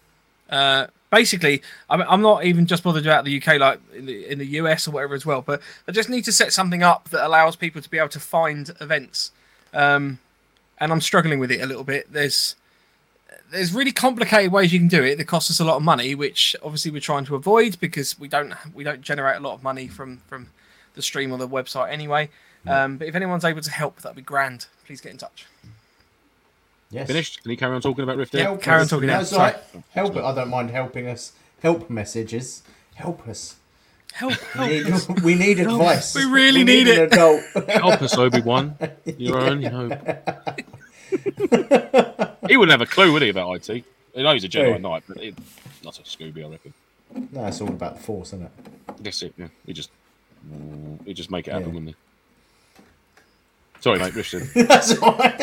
uh, basically, I'm, I'm not even just bothered about the UK, like in the, in the US or whatever as well. But I just need to set something up that allows people to be able to find events. Um, and I'm struggling with it a little bit. There's there's really complicated ways you can do it that cost us a lot of money, which obviously we're trying to avoid because we don't we don't generate a lot of money from from the stream or the website anyway. Um, but if anyone's able to help, that'd be grand. Please get in touch. yes. Finished? Can you carry on talking about Rift? Yeah. Help Karen us. talking now, That's all right. Help it. I don't mind helping us. Help messages. Help us. Help! We help. need, we need advice. We really need an it. adult. Help us, Obi Wan. Your own, you know. He wouldn't have a clue, would he, about IT? He knows a Jedi Who? Knight, but it, not a Scooby, I reckon. no, it's all about the force, isn't it? That's it. Yeah, he just, he just make it happen, Yeah. wouldn't he? Sorry, mate, Richard. That's all right.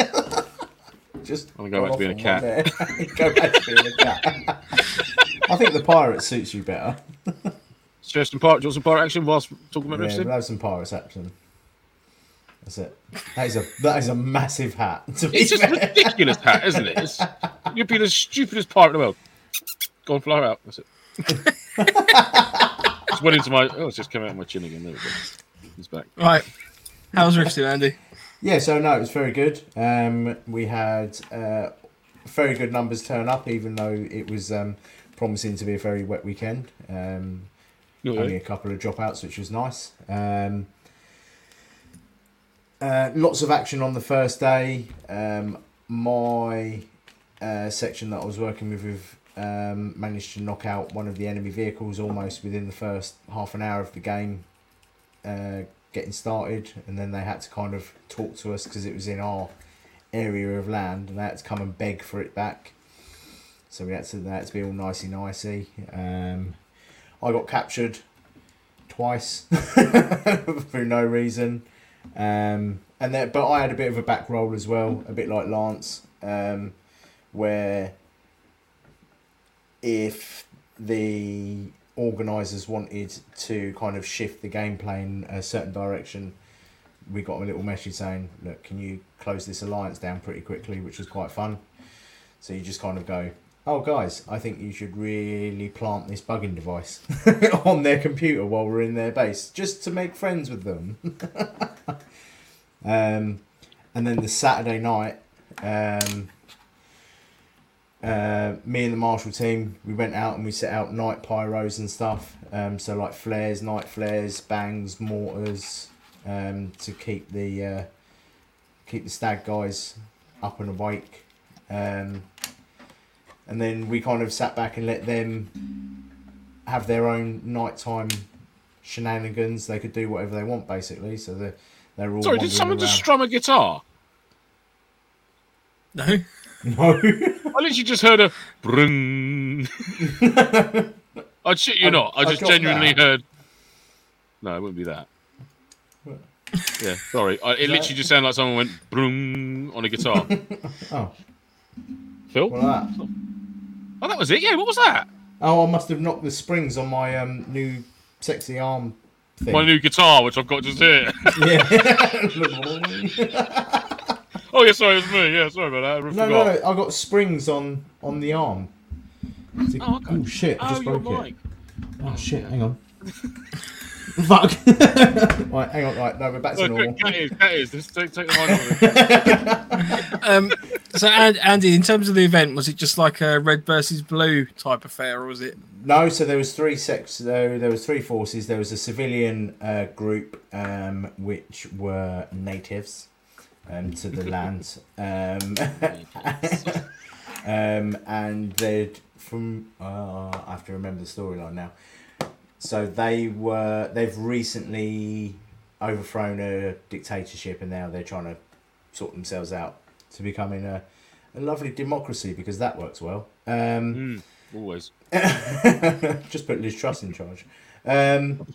just I'm gonna go back to being a gone off on one there. go back to being a cat. I think the pirate suits you better. Share some pirate, do you want some pirate action whilst talking about Yeah, wrestling? we'll have some pirate action. That's it. That is a that is a massive hat. To It's just a ridiculous hat, isn't it? It's, you'd be the stupidest pirate in the world. Go and fly out. That's it. just went into my. Oh, it's just come out of my chin again. There we go. He's back. Right. How's Rifty, Andy? Yeah, so no, it was very good. Um, we had uh, very good numbers turn up, even though it was um, promising to be a very wet weekend. Um, No, only a couple of dropouts, which was nice. Um, uh, lots of action on the first day. Um, my uh, section that I was working with, with um, managed to knock out one of the enemy vehicles almost within the first half an hour of the game uh, getting started, and then they had to kind of talk to us because it was in our area of land, and they had to come and beg for it back. So we had to, had to be all nicey nicey. Um, I got captured twice for no reason. Um, and then, but I had a bit of a back roll as well, a bit like Lance, um, where if the organisers wanted to kind of shift the gameplay in a certain direction, we got a little message saying, "Look, can you close this alliance down pretty quickly?" Which was quite fun. So you just kind of go, "Oh, guys, I think you should really plant this bugging device on their computer while we're in their base, just to make friends with them." um, and then the Saturday night, um, uh, me and the Marshall team, we went out and we set out night pyros and stuff. Um, so like flares, night flares, bangs, mortars, um, to keep the uh, keep the stag guys up and awake. Um, and then we kind of sat back and let them have their own nighttime shenanigans. They could do whatever they want basically. So they they're all Sorry, did wandering someone just strum a guitar? No. No. I literally just heard a bring. I'd shit you I- not. I I just got genuinely that. heard. No, it wouldn't be that. Yeah, sorry. I, it literally just sounded like someone went broom on a guitar. oh, Phil? what that? Oh, that was it. Yeah, what was that? Oh, I must have knocked the springs on my um, new sexy arm thing. My new guitar, which I've got just here. yeah. oh, yeah, sorry, it was me. Yeah, sorry about that. I no, no, no, I got springs on on the arm. It's a- Oh, okay. oh shit! I Oh, just your broke it. Oh shit! Hang on. Fuck. right, hang on. Right, no, we're back to Look, normal. look, cat is, cat is. Just take, take the mic off. Um, so, Andy, in terms of the event, was it just like a red versus blue type affair, or was it? No, so there was three sex. There, there was three forces. There was a civilian uh, group, um, which were natives, um, to the land, um, um, and they'd from. Uh, I have to remember the storyline now. So they were. They've recently overthrown a dictatorship, and now they're trying to sort themselves out to becoming a, a lovely democracy because that works well. Um, Mm, always. just put Liz Truss in charge. Um,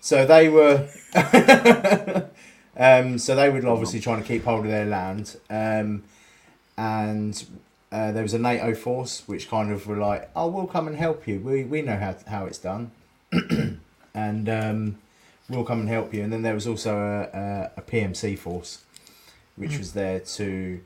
so they were, um, so they were obviously trying to keep hold of their land, um, and uh, there was a NATO force which kind of were like, "Oh, we'll come and help you. We we know how how it's done, and um, we'll come and help you." And then there was also a, a, a PMC force, which was there to.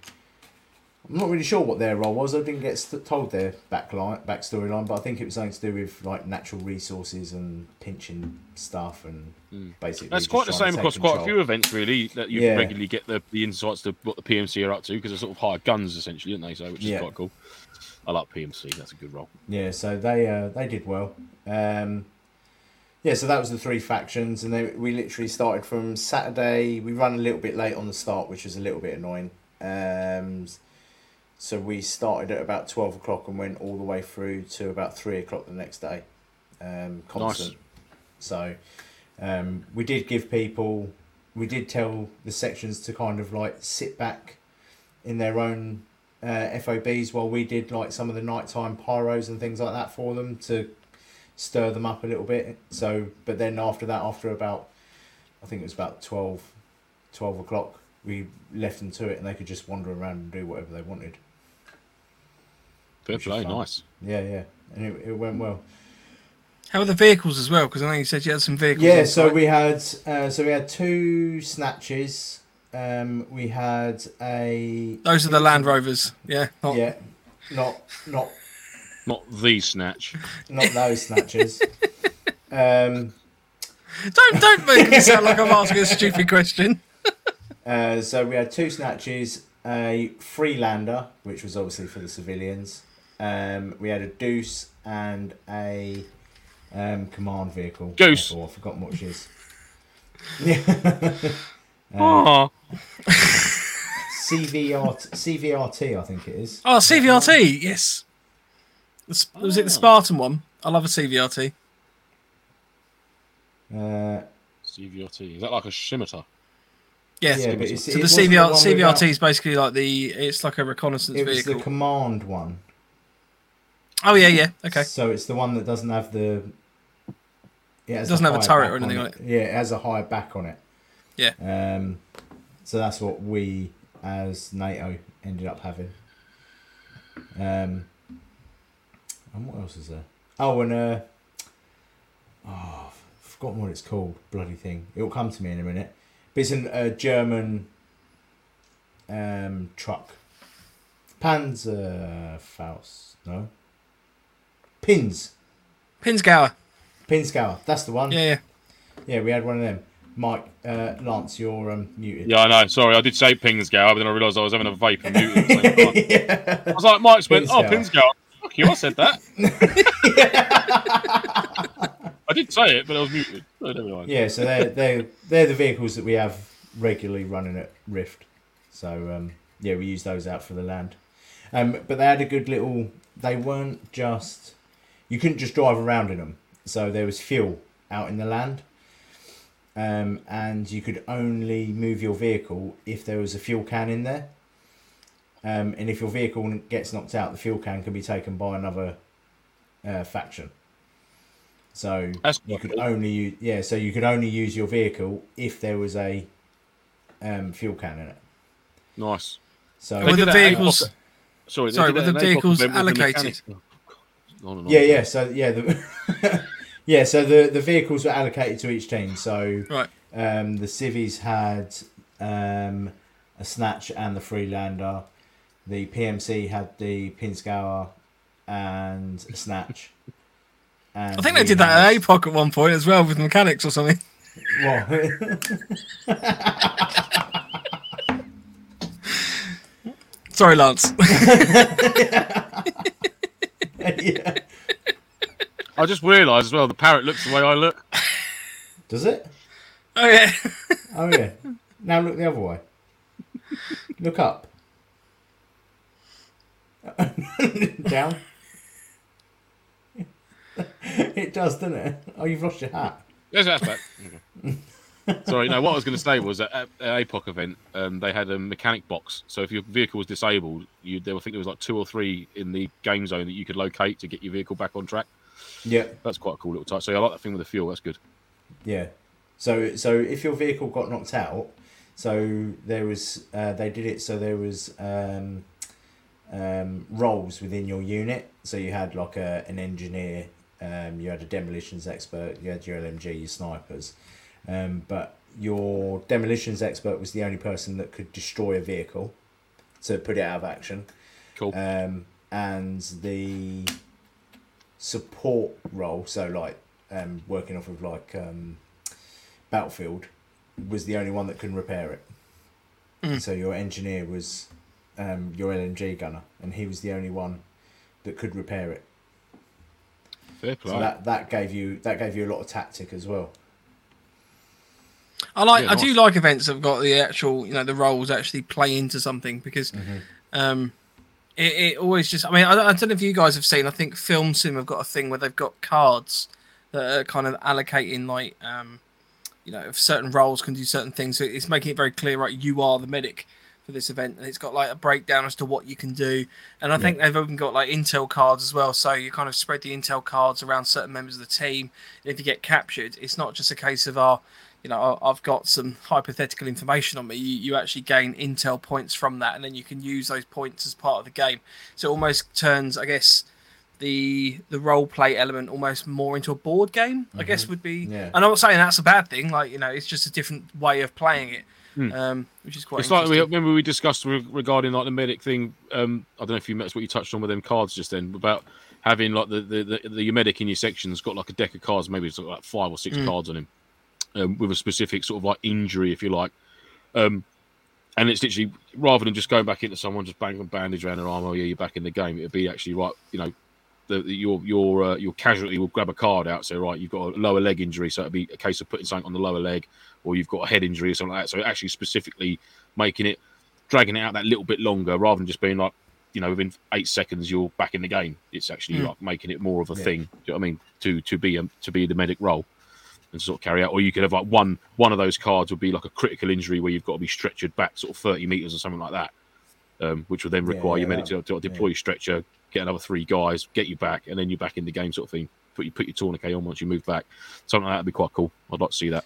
I'm not really sure what their role was. I didn't get st- told their backline, backstory line, but I think it was something to do with like natural resources and pinching stuff and basically. That's quite the same across quite a few events, really, that you Yeah. regularly get the, the insights to what the PMC are up to because they're sort of hired guns, essentially, aren't they? So, which is Yeah. quite cool. I like PMC. That's a good role. Yeah, so they uh, they did well. Um, yeah, so that was the three factions, and they, we literally started from Saturday. We ran a little bit late on the start, which was a little bit annoying. Um, so we started at about twelve o'clock and went all the way through to about three o'clock the next day. Um, constant. So um, we did give people, we did tell the sections to kind of like sit back in their own uh, FOBs while we did like some of the nighttime pyros and things like that for them to stir them up a little bit. So, but then after that, after about, I think it was about 12, 12 o'clock, we left them to it, and they could just wander around and do whatever they wanted. Fair play, nice. Yeah, yeah, and it, it went well. How are the vehicles as well? Because I know you said you had some vehicles. Yeah, so we had uh, so we had two snatches. Um, we had a those are the Land Rovers. Yeah. Not, yeah, not not Not the snatch. not those snatches. um, Don't don't make me sound like I'm asking a stupid question. uh, so we had two snatches, a Freelander, which was obviously for the civilians. Um, we had a Deuce and a um, command vehicle. Goose. Oh, I've forgotten what she is. Yeah. Ah, CVR, CVRT, I think it is. Oh, CVRT. Yes. The sp- Was it the Spartan one? I love a CVRT. Uh, CVRT. Is that like a scimitar? Yeah. yeah, but it's, So it the wasn't CVR, one CVRT without- is basically like the it's like a reconnaissance It was vehicle. the command one. oh yeah, yeah. Okay. So it's the one that doesn't have the. It has Doesn't have a turret or anything on it. Yeah, it has a high back on it. Yeah. Um, so that's what we, as NATO, ended up having. Um, and what else is there? Oh, and uh, oh, I've forgotten what it's called. Bloody thing! It'll come to me in a minute. But it's an- a German um, truck. Panzerfaust, no. Pins. Pinzgauer. Pinzgauer. That's the one. Yeah, yeah. Yeah, we had one of them. Mike, uh, Lance, you're um, muted. Yeah, I know. Sorry, I did say Pingsgau, but then I realised I was having a vape and muted. at the same time. yeah. I was like, Mike's went, oh, Pinsgau. Fuck you, I said that. I did say it, but I was muted. So never mind. Yeah, so they're, they're, they're the vehicles that we have regularly running at Rift. So, um, yeah, we use those out for the land. Um, but they had a good little. They weren't just. You couldn't just drive around in them. So there was fuel out in the land. Um, and you could only move your vehicle if there was a fuel can in there. Um, and if your vehicle gets knocked out, the fuel can can be taken by another uh, faction. So That's you could cool. only use yeah, so you could only use your vehicle if there was a um, fuel can in it. Nice. So Were did the vehicles? Sorry, Sorry, did were that the vehicles event the allocated? On on. yeah, yeah. So yeah, the yeah, so the the vehicles were allocated to each team. So Right. um, the civvies had um, a snatch and the Freelander. The PMC had the Pinzgauer and a snatch. And I think they we did that had- at APOC at one point as well with mechanics or something. What? Sorry, Lance. yeah. I just realised as well the parrot looks the way I look. Does it? oh yeah. Oh yeah. Now look the other way. Look up. Down. it does, doesn't it? Oh, you've lost your hat. Yes, that's bad. Okay. Sorry, no. What I was going to say was that at at APOC event, um, they had a mechanic box. So if your vehicle was disabled, you there, I think there was like two or three in the game zone that you could locate to get your vehicle back on track. Yeah. That's quite a cool little touch. So I like that thing with the fuel. That's good. Yeah. So so if your vehicle got knocked out, so there was uh, they did it so there was um, um, roles within your unit. So you had like a an engineer, um, you had a demolitions expert, you had your LMG, your snipers, um, but your demolitions expert was the only person that could destroy a vehicle, to put it out of action. Cool. Um, and the support role, so like um, working off of like um, Battlefield, was the only one that can repair it. So your engineer was um, your LMG gunner, and he was the only one that could repair it. Fair play. So that, that gave you that gave you a lot of tactic as well. I like. Yeah, I do like events that've got the actual, you know, the roles actually play into something because, um, it, it always just. I mean, I, don't- I don't know if you guys have seen. I think Film Sim have got a thing where they've got cards that are kind of allocating like, um, you know, if certain roles can do certain things. So it's making it very clear, right? You are the medic for this event, and it's got like a breakdown as to what you can do. And I think they've even got like intel cards as well. So you kind of spread the intel cards around certain members of the team. And if you get captured, it's not just a case of, oh, you know, I've got some hypothetical information on me. You, you actually gain intel points from that, and then you can use those points as part of the game. So it almost turns, I guess, the the role play element almost more into a board game. I guess mm-hmm. would be. Yeah. And I'm not saying that's a bad thing. Like you know, it's just a different way of playing it, um, which is quite. It's like we, remember we discussed re- regarding like the medic thing. Um, I don't know if you that's what you touched on with them cards just then about having like the the, the, the your medic in your section's got like a deck of cards, maybe it's like five or six cards on him, um, with a specific sort of like injury, if you like. Um, and it's literally rather than just going back into someone, just bang a bandage around their arm. Oh yeah, you're back in the game. It'd be actually right, you know. The, your your uh, your casualty will grab a card out. So right, you've got a lower leg injury, so it'd be a case of putting something on the lower leg, or you've got a head injury or something like that. So actually specifically making it dragging it out that little bit longer rather than just being like, you know, within eight seconds you're back in the game. It's actually like making it more of a Yeah. thing. Do you know what I mean? To to be a, to be the medic role and sort of carry out. Or you could have like one one of those cards would be like a critical injury where you've got to be stretchered back sort of thirty meters or something like that, um, which would then require yeah, your medic to, to deploy your stretcher, get another three guys, get you back, and then you're back in the game sort of thing. Put you put your tourniquet on once you move back. Something like that would be quite cool. I'd like to see that.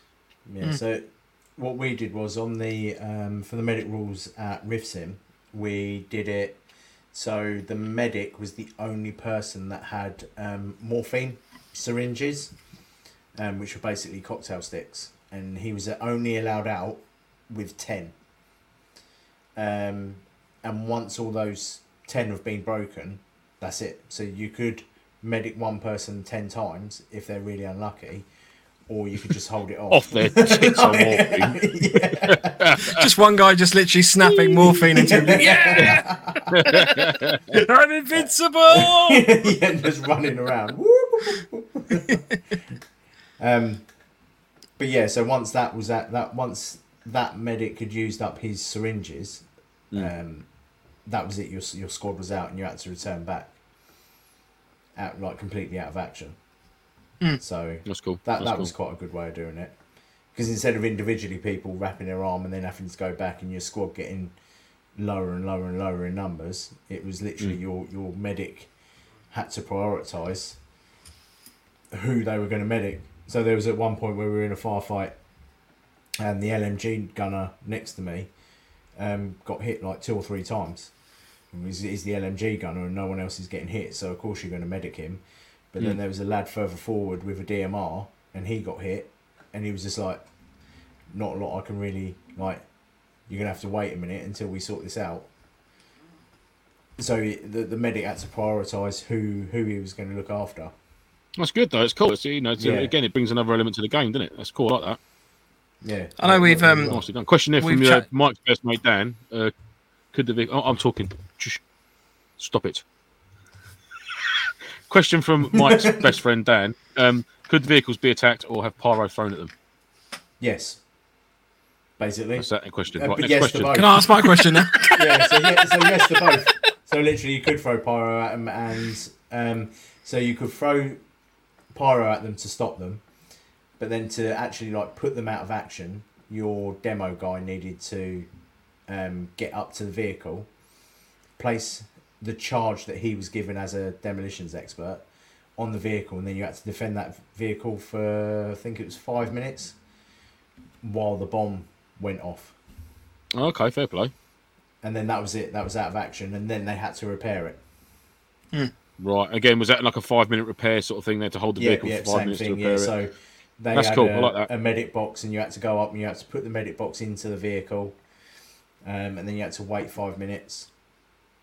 Yeah. So what we did was on the um, for the medic rules at RivSim, we did it. So the medic was the only person that had um, morphine syringes, um, which were basically cocktail sticks, and he was only allowed out with ten. Um, and once all those ten have been broken, that's it. So you could medic one person ten times if they're really unlucky, or you could just hold it off. Off their tits on morphine. just one guy just literally snapping morphine into him. Yeah, I'm invincible. yeah, just running around. um, but yeah, so once that was at that, once that medic had used up his syringes, um, that was it. Your your squad was out, and you had to return back, out like completely out of action. So That's cool. that That's that cool. was quite a good way of doing it. Because instead of individually people wrapping their arm and then having to go back and your squad getting lower and lower and lower in numbers, it was literally your your medic had to prioritise who they were going to medic. So there was at one point where we were in a firefight, and the LMG gunner next to me um, got hit like two or three times. And He's, he's the LMG gunner, and no one else is getting hit. So of course you're going to medic him. But then there was a lad further forward with a DMR, and he got hit, and he was just like, "Not a lot I can really like. You're gonna have to wait a minute until we sort this out." So the the medic had to prioritise who who he was going to look after. That's good though. It's cool. It's, you know, it's, uh, Yeah. again, it brings another element to the game, doesn't it? That's cool. I like that. Yeah, I know we've, um, Nicely done. Question there from We've uh, Mike's best mate Dan. Uh, could the vehicle? Oh, I'm talking. Shush. Stop it. Question from Mike's best friend Dan. Um, could the vehicles be attacked or have pyro thrown at them? yes. Basically, That's that in question. Uh, right, next yes to question. both. Can I ask my question now? yeah, so, yeah, so yes to both. So literally, you could throw pyro at them, and um, so you could throw pyro at them to stop them, but then to actually like put them out of action, your demo guy needed to um, get up to the vehicle, place the charge that he was given as a demolitions expert on the vehicle, and then you had to defend that vehicle for I think it was five minutes while the bomb went off Okay, fair play. and then that was it. That was out of action, and then they had to repair it. Right. Again, was that like a five minute repair sort of thing? They had to hold the Yeah, vehicle yeah, for five same minutes to repair Yeah, it. so they That's had cool, A, I like that. a medic box, and you had to go up and you had to put the medic box into the vehicle, um, and then you had to wait five minutes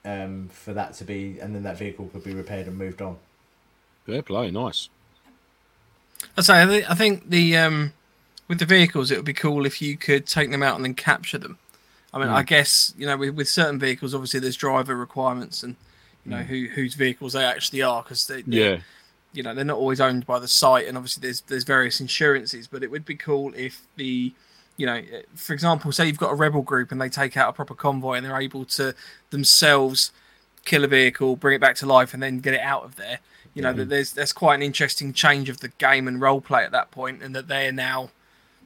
um, for that to be, and then that vehicle could be repaired and moved on. Fair play. Nice. I say I, think the um, with the vehicles it would be cool if you could take them out and then capture them. I mean, I guess you know with, with certain vehicles, obviously there's driver requirements and you know who whose vehicles they actually are because they they're- Yeah. you know they're not always owned by the site and obviously there's there's various insurances but it would be cool if the you know for example say you've got a rebel group and they take out a proper convoy and they're able to themselves kill a vehicle bring it back to life and then get it out of there you know that there's there's quite an interesting change of the game and role play at that point and that they are now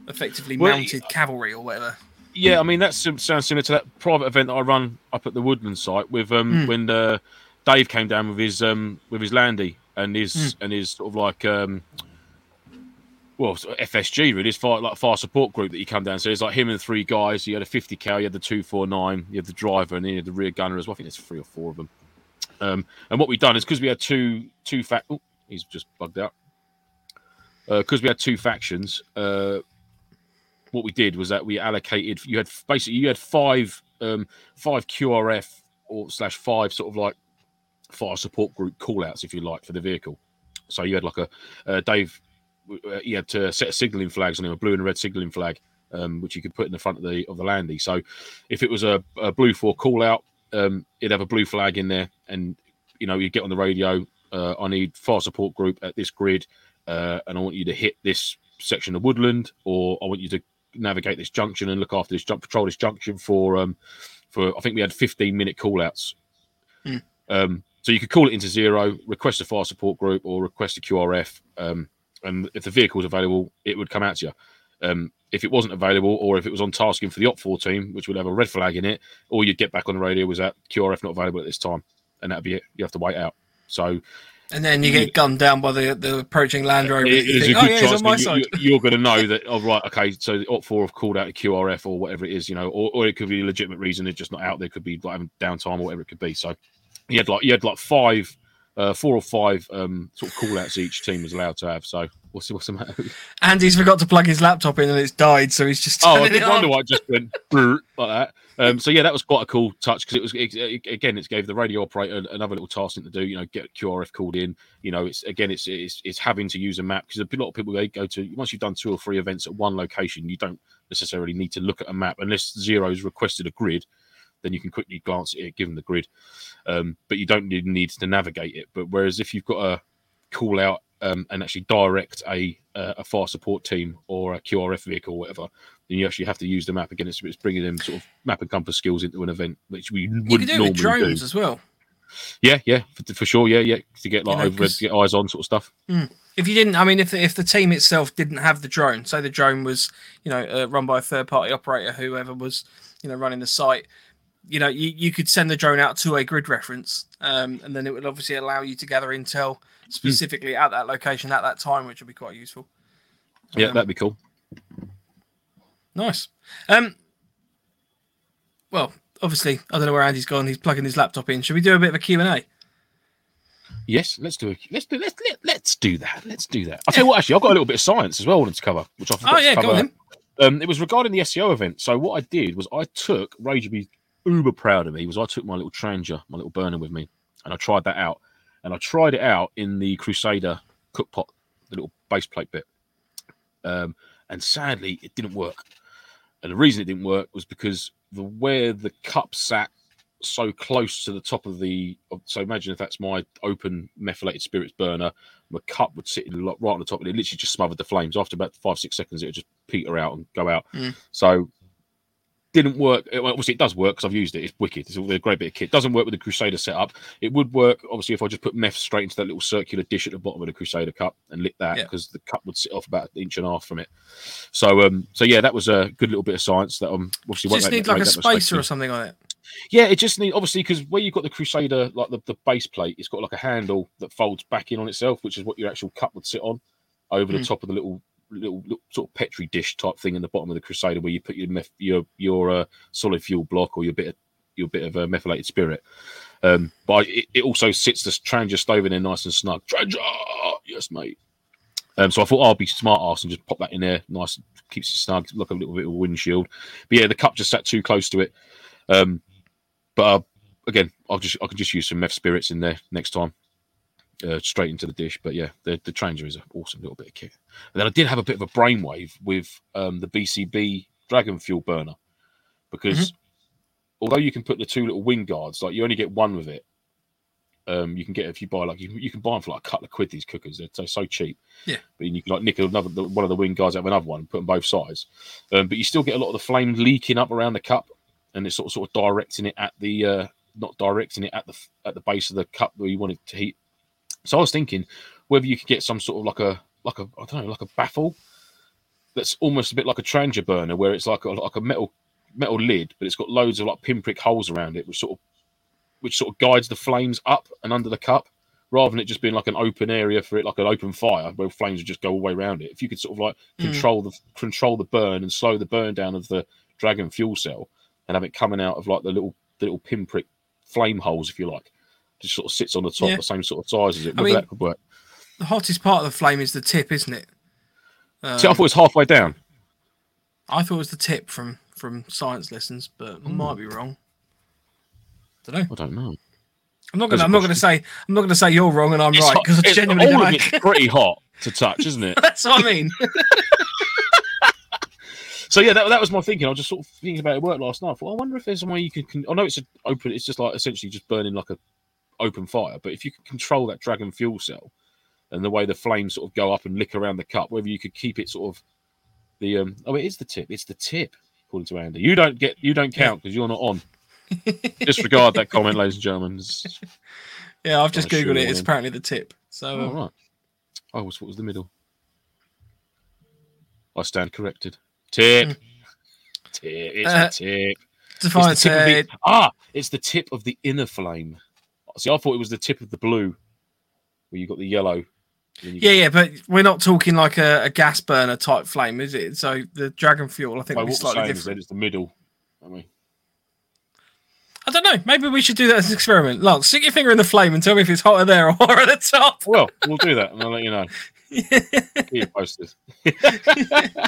effectively Well, mounted cavalry or whatever. Yeah, I mean that sounds similar to that private event that I run up at the Woodland site with um when uh, Dave came down with his um with his landy and his and his sort of like um well, FSG really. It's fire, like fire support group that you come down. So it's like him and three guys. You had a 50 cal, you had the 249, you had the driver, and then you had the rear gunner as well. I think there's three or four of them. Um, and what we've done is because we had two two fact. Oh, he's just bugged out. Because we had two factions, uh, what we did was that we allocated. You had basically you had five um, five QRF or slash five sort of like fire support group callouts, if you like, for the vehicle. So you had like a uh, Dave. Uh, you had to set signalling flags on him, a blue and a red signalling flag, um, which you could put in the front of the of the landy. So if it was a, a blue for call out, um, it'd have a blue flag in there, and you know you'd get on the radio. Uh, I need fire support group at this grid, uh, and I want you to hit this section of woodland, or I want you to navigate this junction and look after this jump patrol this junction for um for I think we had 15 minute call outs. Hmm. Um, so you could call it into zero, request a fire support group, or request a QRF. Um, and if the vehicle was available, it would come out to you. Um, if it wasn't available, or if it was on tasking for the Op4 team, which would have a red flag in it, or you'd get back on the radio was that QRF not available at this time, and that'd be it. You have to wait out. So And then you get gunned down by the the approaching Land Rover. it a think, good oh, yeah, chance on my you, are going to know that. Oh, right, okay. So the Op4 have called out a QRF or whatever it is, you know, or, or it could be a legitimate reason they're just not out. There could be like downtime or whatever it could be. So you had like you had like five, uh, four or five um, sort of call outs each team was allowed to have. So what's what's the matter? Andy's forgot to plug his laptop in and it's died, so he's just Oh, I did wonder on. why it just went like that. Um, so yeah, that was quite a cool touch because it was it, it- again, it gave the radio operator another little task to do. You know, get QRF called in. You know, it's again, it's it's, it's having to use a map because a lot of people they go to once you've done two or three events at one location, you don't necessarily need to look at a map unless Zero's requested a grid. Then you can quickly glance at it, given the grid, um, but you don't need, need to navigate it. But whereas if you've got a call out um, and actually direct a uh, a fire support team or a QRF vehicle or whatever, then you actually have to use the map again. It's, it's bringing them sort of map and compass skills into an event, which we You wouldn't can do it normally with drones do. as well. Yeah, yeah, for, for sure. Yeah, yeah, to get like You know, over get eyes on sort of stuff. If you didn't, I mean, if the, if the team itself didn't have the drone, say the drone was, you know, uh, run by a third party operator, whoever was, you know, running the site, you know, you, you could send the drone out to a grid reference, um, and then it would obviously allow you to gather intel specifically at that location at that time, which would be quite useful. Yeah, Um, that'd be cool. Nice. Um, well, obviously, I don't know where Andy's gone. He's plugging his laptop in. Should we do a bit of a Q and A? Yes, let's do it. Let's do let's let, let's do that. Let's do that. I'll tell you what. Actually, I've got a little bit of science as well. I wanted to cover, which I forgot Oh yeah, to go on. Then. Um, it was regarding the SEO event. So what I did was I took Rage uber proud of me. Was I took my little Trangia, my little burner with me, and I tried that out. And I tried it out in the Crusader cookpot, the little base plate bit. Um, and sadly, it didn't work. And the reason it didn't work was because the where the cup sat so close to the top of the. So imagine if that's my open methylated spirits burner, my cup would sit in, right on the top, and it literally just smothered the flames. After about five six seconds, it would just peter out and go out. Mm. So didn't work. Well, obviously, it does work because I've used it. It's wicked. It's a great bit of kit. Doesn't work with the Crusader setup. It would work obviously if I just put meth straight into that little circular dish at the bottom of the Crusader cup and lit that Yeah. because the cup would sit off about an inch and a half from it. So, um, so yeah, that was a good little bit of science that um obviously Just need like a spacer or something on it. Yeah, it just need obviously because where you've got the Crusader, like the, the base plate, it's got like a handle that folds back in on itself, which is what your actual cup would sit on over Hmm. the top of the little, little little sort of petri dish type thing in the bottom of the Crusader, where you put your meth, your your uh, solid fuel block or your bit of your bit of uh, methylated spirit. Um, but it, it also sits the Trangia stove in there nice and snug. Trangia, yes, mate. Um, so I thought I'll be smart ass and just pop that in there, nice, keeps it snug, like a little bit of a windshield. But yeah, the cup just sat too close to it. Um, but uh, again, I'll just I can just use some meth spirits in there next time, uh, straight into the dish. But yeah, the the Trangia is an awesome little bit of kit. And then I did have a bit of a brainwave with um, the BCB Dragon Fuel burner because although you can put the two little wing guards, like you only get one with it. Um, you can get if you buy like you, you can buy them for like a couple of quid. These cookers they're, they're so cheap. Yeah. but you can like nick another the- one of the wing guards out of another one, put them both sides. Um, but you still get a lot of the flame leaking up around the cup, and it's sort of sort of directing it at the uh, not directing it at the at the base of the cup where you want it to heat. So I was thinking whether you could get some sort of like a like a I don't know like a baffle that's almost a bit like a Trangia burner, where it's like a like a metal metal lid, but it's got loads of like pinprick holes around it, which sort of which sort of guides the flames up and under the cup rather than it just being like an open area for it, like an open fire where flames would just go all the way around it. If you could sort of like Mm. control the control the burn and slow the burn down of the dragon fuel cell, and have it coming out of like the little the little pinprick flame holes, if you like, just sort of sits on the top, Yeah. the same sort of size as it. I mean- that could work. The hottest part of the flame is the tip, isn't it? Um, See, I thought it was halfway down. I thought it was the tip from from science lessons, but I might be wrong. Don't know. I don't know. I'm not gonna. I'm not gonna say. I'm not gonna say you're wrong and I'm It's right because I it's- genuinely all of it's pretty hot to touch, isn't it? That's what I mean. So yeah, that, that was my thinking. I was just sort of thinking about it work last night. I thought, I wonder if there's a way you can. I know it's a open. It's just like essentially just burning like a open fire. But if you can control that dragon fuel cell and the way the flames sort of go up and lick around the cup, whether you could keep it sort of the um. Oh, it is the tip. It's the tip. According to Andy, you don't get. You don't count because you're not on. Disregard that comment, ladies and gentlemen. It's- yeah, I've just googled it. It's apparently the tip. So Oh um, right. Oh, what's what was the middle? I stand corrected. Tip. Tip. It's Uh, the tip. It's the tip of the, ah, it's the tip of the inner flame. See, I thought it was the tip of the blue, where you got the yellow. "Yeah, yeah, but we're not talking like a, a gas burner type flame, is it? So the dragon fuel, I think, Well, will be what we're slightly saying is that different. it's the middle. I mean, I don't know. Maybe we should do that as an experiment. Lance, stick your finger in the flame and tell me if it's hotter there or at the top. well, we'll do that, and I'll let you know. Keep posted.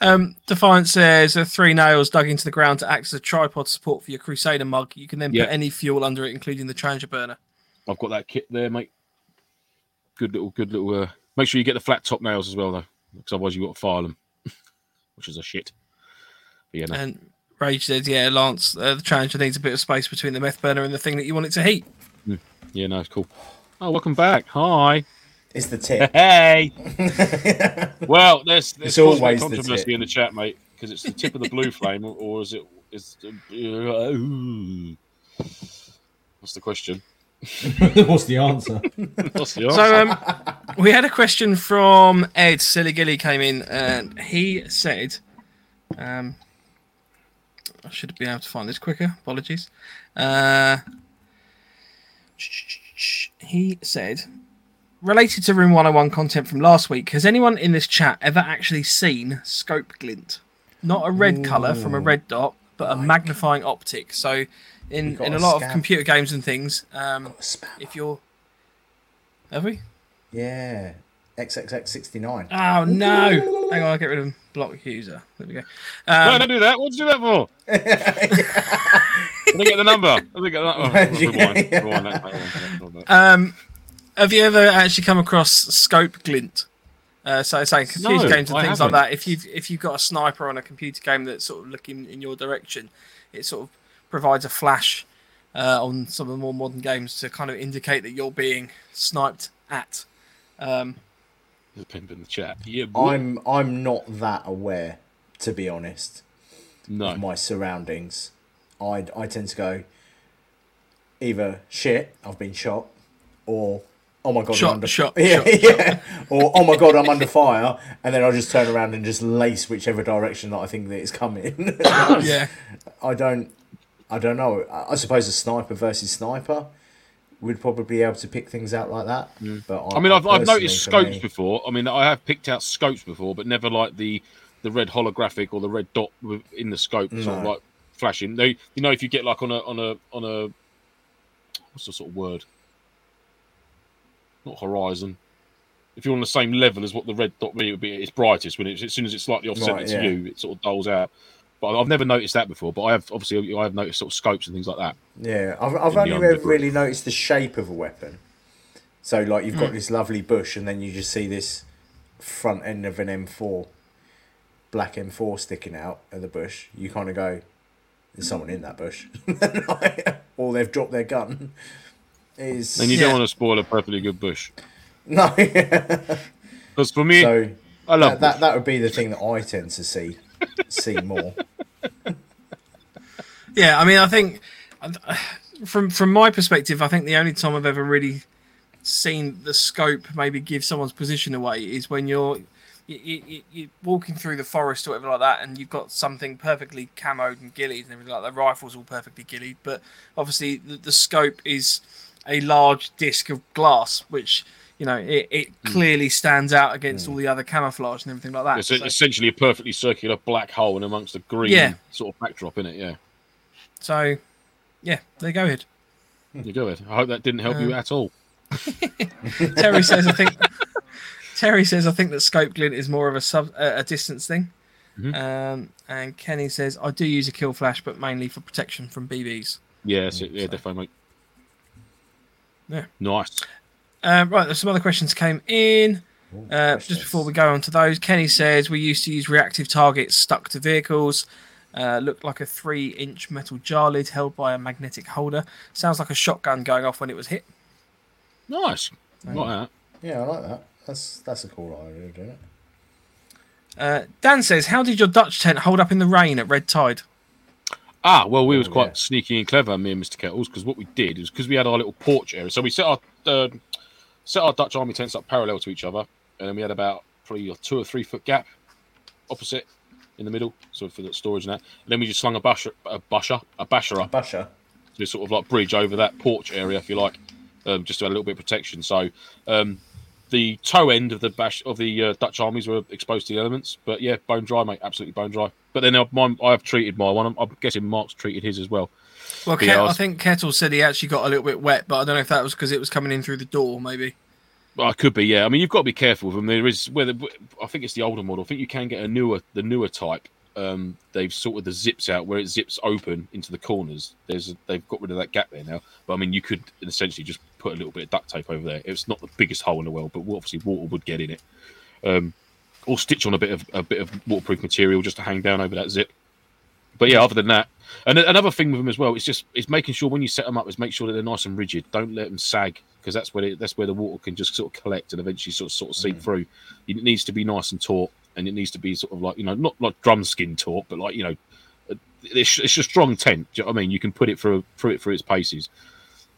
Um, Defiant says uh, three nails dug into the ground to act as a tripod support for your Crusader mug. You can then Yeah. put any fuel under it, including the Trangia burner. I've got that kit there, mate. Good little, good little. Uh, make sure you get the flat top nails as well, though, because otherwise you've got to file them, which is a shit. But yeah, no. And Rage says, "Yeah, Lance, uh, the Trangia needs a bit of space between the meth burner and the thing that you want it to heat." yeah, no, it's cool. Oh, welcome back. Hi. It's the tip. Hey. well, there's there's It's caused a bit of always the controversy tip. in the chat, mate, because it's the tip of the blue flame, or, or is it? Is uh, what's the question? What's the answer? What's the answer? So um, we had a question from Ed Silly Gilly came in, and he said, um, "I should have been able to find this quicker. Apologies." Uh, he said, related to Room 101 content from last week, has anyone in this chat ever actually seen scope glint? Not a red color from a red dot, but a magnifying optic. So, in in a a lot of computer games and things, um, if you're have we? Yeah. XXX69. Oh no! Hang on, I'll get rid of block user. There we go. no, Um, don't do that. What'd you do that for? Let me get the number. Let me get that. Oh, rewind, rewind that. Rewind that, rewind that. um, have you ever actually come across scope glint? Uh, so, say computer No, games and I things haven't. like that. If you've if you've got a sniper on a computer game that's sort of looking in your direction, it sort of provides a flash uh, on some of the more modern games to kind of indicate that you're being sniped at. Um, There's a pimp in the chat. Yeah, boy. I'm I'm not that aware, to be honest, no. of my surroundings. I I tend to go either shit, I've been shot, or oh my god, Shot, I'm under shot, yeah, shot, yeah, or oh my god, I'm under fire, and then I'll just turn around and just lace whichever direction that I think that it's coming. yeah, I don't, I don't know. I I suppose a sniper versus sniper would probably be able to pick things out like that. Mm. But I mean, I've, I've noticed scopes me- before. I mean, I have picked out scopes before, but never like the the red holographic or the red dot in the scope, sort of like flashing. They, you know, if you get like on a on a on a what's the sort of word? Not horizon. If you're on the same level as what the red dot really would be, it's brightest when it's as soon as it's slightly offset Right, to yeah. you, it sort of dulls out. But I've never noticed that before. But I have obviously I have noticed sort of scopes and things like that. Yeah, I've, I've only ever really noticed the shape of a weapon. So, like, you've Hmm. got this lovely bush, and then you just see this front end of an M4, black M4 sticking out of the bush. You kind of go, "There's someone in that bush," or they've dropped their gun. Is And you Yeah. don't want to spoil a perfectly good bush. no. Because for me, so I love that, that that would be the thing that I tend to see see more. Yeah, I mean, I think from from my perspective, I think the only time I've ever really seen the scope maybe give someone's position away is when you're you, you, you're walking through the forest or whatever like that, and you've got something perfectly camoed and gillied and everything like that. The rifle's all perfectly gillied, but obviously the, the scope is a large disc of glass, which you know it, it Hmm. clearly stands out against all the other camouflage and everything like that. It's So- essentially a perfectly circular black hole in amongst a green Yeah. sort of backdrop in it. Yeah, So, yeah, there you go. Ahead. you go ahead. I hope that didn't help you Uh, at all. Terry says, I think. Terry says, I think that scope glint is more of a sub a a distance thing. Mhm. Um, and Kenny says, I do use a kill flash, but mainly for protection from BBs. Yes, it, yeah, so- definitely. Mate. Yeah. Nice. Um, right, there's some other questions came in. Ooh, Uh, just before we go on to those, Kenny says we used to use reactive targets stuck to vehicles. Uh, looked like a three-inch metal jar lid held by a magnetic holder. Sounds like a shotgun going off when it was hit. Nice. Like that. Yeah, I like that. That's that's a cool idea, doing it. Uh, Dan says, "How did your Dutch tent hold up in the rain at red tide?" Ah, well, we was Oh, quite yeah. sneaky and clever, me and Mr. Kettles, because what we did is because we had our little porch area. So we set our uh, set our Dutch army tents up parallel to each other, and then we had about probably a two or three foot gap opposite in the middle, so for the storage and that. And then we just slung a basher, a basher, a basher up Basher. to sort of like bridge over that porch area, if you like, um, just to add a little bit of protection. So um, the toe end of the bash of the uh, Dutch armies were exposed to the elements, but yeah, bone dry, mate, absolutely bone dry. But then uh, mine, I've treated my one. I'm, I'm guessing Mark's treated his as well. Well, Yeah, Ket- I I, was- think Kettle said he actually got a little bit wet, but I don't know if that was because it was coming in through the door, maybe. Well, it could be, yeah. I mean, you've got to be careful with them. There is whether I think it's the older model. I think you can get a newer, the newer type. Um, they've sorted the zips out where it zips open into the corners. There's a, they've got rid of that gap there now. But I mean, you could essentially just put a little bit of duct tape over there. It's not the biggest hole in the world, but obviously water would get in it. Um, or stitch on a bit of a bit of waterproof material just to hang down over that zip. But yeah, other than that, and another thing with them as well, it's just it's making sure when you set them up, is make sure that they're nice and rigid. Don't let them sag because that's where it, that's where the water can just sort of collect and eventually sort of sort of seep through. It needs to be nice and taut, and it needs to be sort of like you know not like drum skin talk, but like you know, it's, it's a strong tent. Do you know what I mean? You can put it through through it through its paces.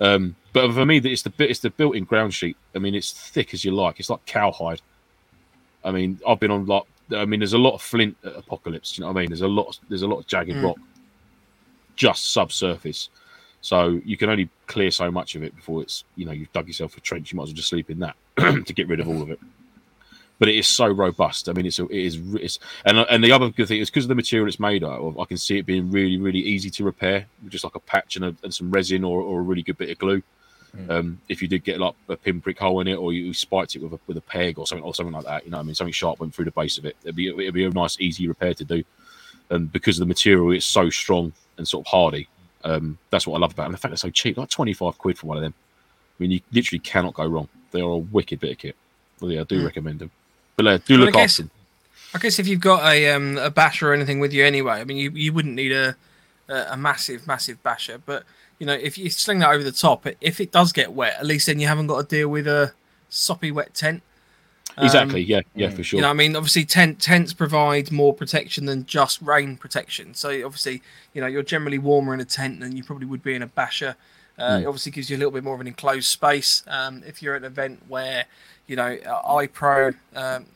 Um, but for me, that it's the bit it's the built-in ground sheet. I mean, it's thick as you like. It's like cowhide. I mean, I've been on like I mean, there's a lot of flint at Apocalypse. Do you know what I mean? There's a lot. There's a lot of jagged Mm. rock, just subsurface. So you can only clear so much of it before it's you know you've dug yourself a trench. You might as well just sleep in that to get rid of all of it. But it is so robust. I mean, it's a, it is it's and and the other good thing is because of the material it's made out of. I can see it being really really easy to repair, just like a patch and, a, and some resin or, or a really good bit of glue. Um, if you did get like a pinprick hole in it, or you spiked it with a with a peg or something or something like that, you know, what I mean, something sharp went through the base of it. It'd be it'd be a nice easy repair to do. And because of the material, it's so strong and sort of hardy. Um, that's what I love about it. And the fact they're so cheap, like twenty five quid for one of them. I mean, you literally cannot go wrong. They are a wicked bit of kit. Well, yeah, I do Mm. recommend them. But do Well, I guess- after. I guess if you've got a um, a basher or anything with you anyway, I mean, you, you wouldn't need a, a a massive massive basher. But you know, if you sling that over the top, if it does get wet, at least then you haven't got to deal with a soppy wet tent. Um, Exactly. Yeah. Yeah. For sure. You know, I mean, obviously, tent tents provide more protection than just rain protection. So obviously, you know, you're generally warmer in a tent than you probably would be in a basher. Uh, Mm. It obviously gives you a little bit more of an enclosed space. Um, if you're at an event where, you know, uh, iPro, um,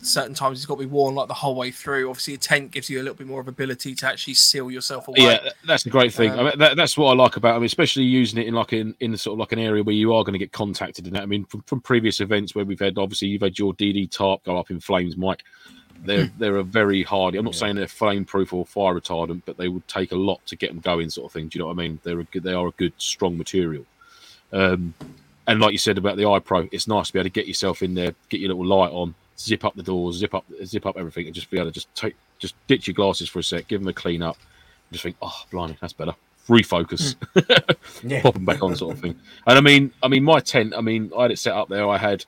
certain times it's got to be worn like the whole way through. Obviously, a tent gives you a little bit more of ability to actually seal yourself away. Yeah, that's the great thing. Um, I mean, that, that's what I like about. I mean, especially using it in like in, in sort of like an area where you are going to get contacted. In that, I mean, from, from previous events where we've had, obviously, you've had your DD tarp go up in flames, Mike. They're they're a very hardy. I'm not saying they're flame proof or fire retardant, but they would take a lot to get them going, sort of thing. Do you know what I mean? They're a good. They are a good, strong material. Um, and like you said about the iPro, it's nice to be able to get yourself in there, get your little light on, zip up the doors, zip up, zip up everything, and just be able to just take, just ditch your glasses for a sec, give them a clean up, and just think, oh, blimey, that's better. Refocus, Yeah. pop them back on, sort of thing. And I mean, I mean, my tent, I mean, I had it set up there. I had,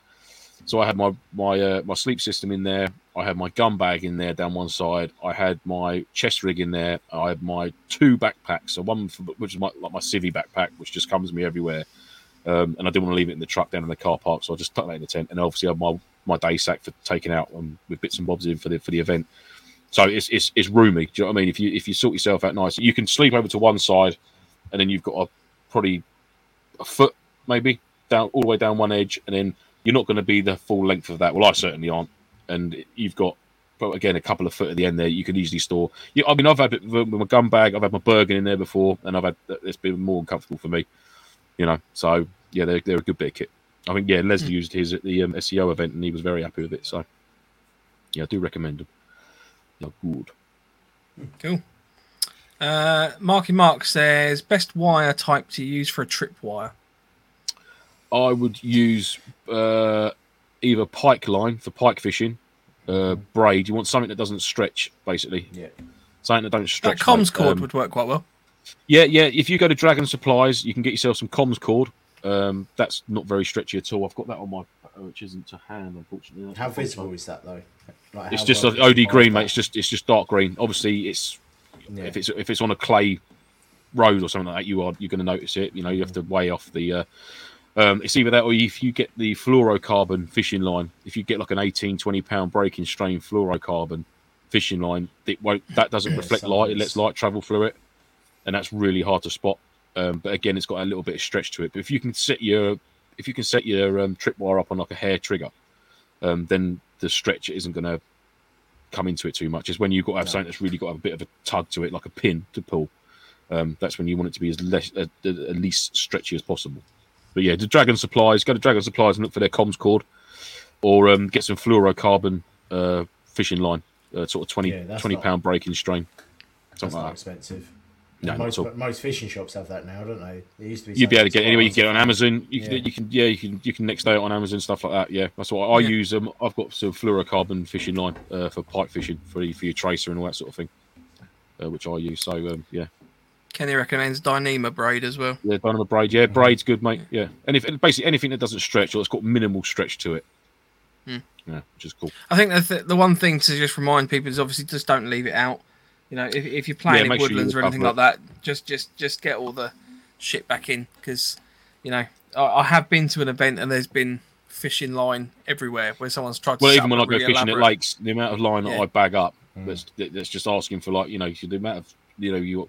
so I had my my uh, my sleep system in there. I had my gun bag in there down one side. I had my chest rig in there. I had my two backpacks. So one for, which is my like my civvy backpack, which just comes with me everywhere. Um, and I didn't want to leave it in the truck down in the car park, so I just tucked that in the tent. And obviously, I had my my day sack for taking out um, with bits and bobs in for the for the event. So it's it's it's roomy. Do you know what I mean? If you if you sort yourself out nice, you can sleep over to one side, and then you've got a probably a foot maybe down all the way down one edge, and then you're not going to be the full length of that. Well, I certainly aren't. And you've got, but again, a couple of foot at the end there. You can easily store. Yeah, I mean, I've had it with my gun bag. I've had my Bergen in there before, and I've had it's been more comfortable for me. You know, so yeah, they're they're a good bit of kit. I think yeah, Leslie used his at the um, SEO event and he was very happy with it. So yeah, I do recommend them. They're good. Cool. Uh, Marky Mark says best wire type to use for a trip wire. I would use uh, either pike line for pike fishing, uh, braid. You want something that doesn't stretch, basically. Yeah. Something that don't stretch. That comms mate. cord Um, would work quite well. Yeah, yeah. If you go to Dragon Supplies, you can get yourself some comms cord. Um, that's not very stretchy at all. I've got that on my, uh, which isn't to hand, unfortunately. How visible is that though? Like, It's just well a does it OD green, mate. It's just it's just dark green. Obviously, it's Yeah. if it's if it's on a clay road or something like that, you are you're going to notice it. You know, you have to weigh off the. Uh, um, it's either that or if you get the fluorocarbon fishing line. If you get like an 18, 20 pound breaking strain fluorocarbon fishing line, it won't. That doesn't Yeah, reflect light. it lets light travel through it, and that's really hard to spot. Um, but again, it's got a little bit of stretch to it. But if you can set your if you can set your um, tripwire up on like a hair trigger, um, then the stretch isn't going to come into it too much. It's when you've got to have No. something that's really got a bit of a tug to it, like a pin to pull. Um, that's when you want it to be as less, uh, at least stretchy as possible. But yeah, the Dragon Supplies, go to Dragon Supplies and look for their comms cord, or um, get some fluorocarbon uh, fishing line, uh, sort of 20, Yeah, 20 not- pound breaking strain. That's Something not that. expensive. No, most, at most fishing shops have that now, don't they? It used to be. You'd be able to something get anywhere. You can get it on Amazon. You can, Yeah. you can, yeah, you can, you can next day on Amazon stuff like that. Yeah, that's what I Yeah. use. Um, I've got some fluorocarbon fishing line uh, for pipe fishing for, for your tracer and all that sort of thing, uh, which I use. So um, yeah, Kenny recommends Dyneema braid as well. yeah, Dyneema braid. Yeah, braid's good, mate. Yeah, and if basically anything that doesn't stretch or it's got minimal stretch to it, Hmm. yeah, which is cool. I think the, th- the one thing to just remind people is obviously just don't leave it out. You know, if, if you're playing in make sure woodlands or anything like that, just just just get all the shit back in because you know I, I have been to an event and there's been fishing line everywhere where someone's tried to. Well, set even when I a go really fishing elaborate- at lakes, the amount of line that I bag up that's that's just asking for like you know the amount of you know you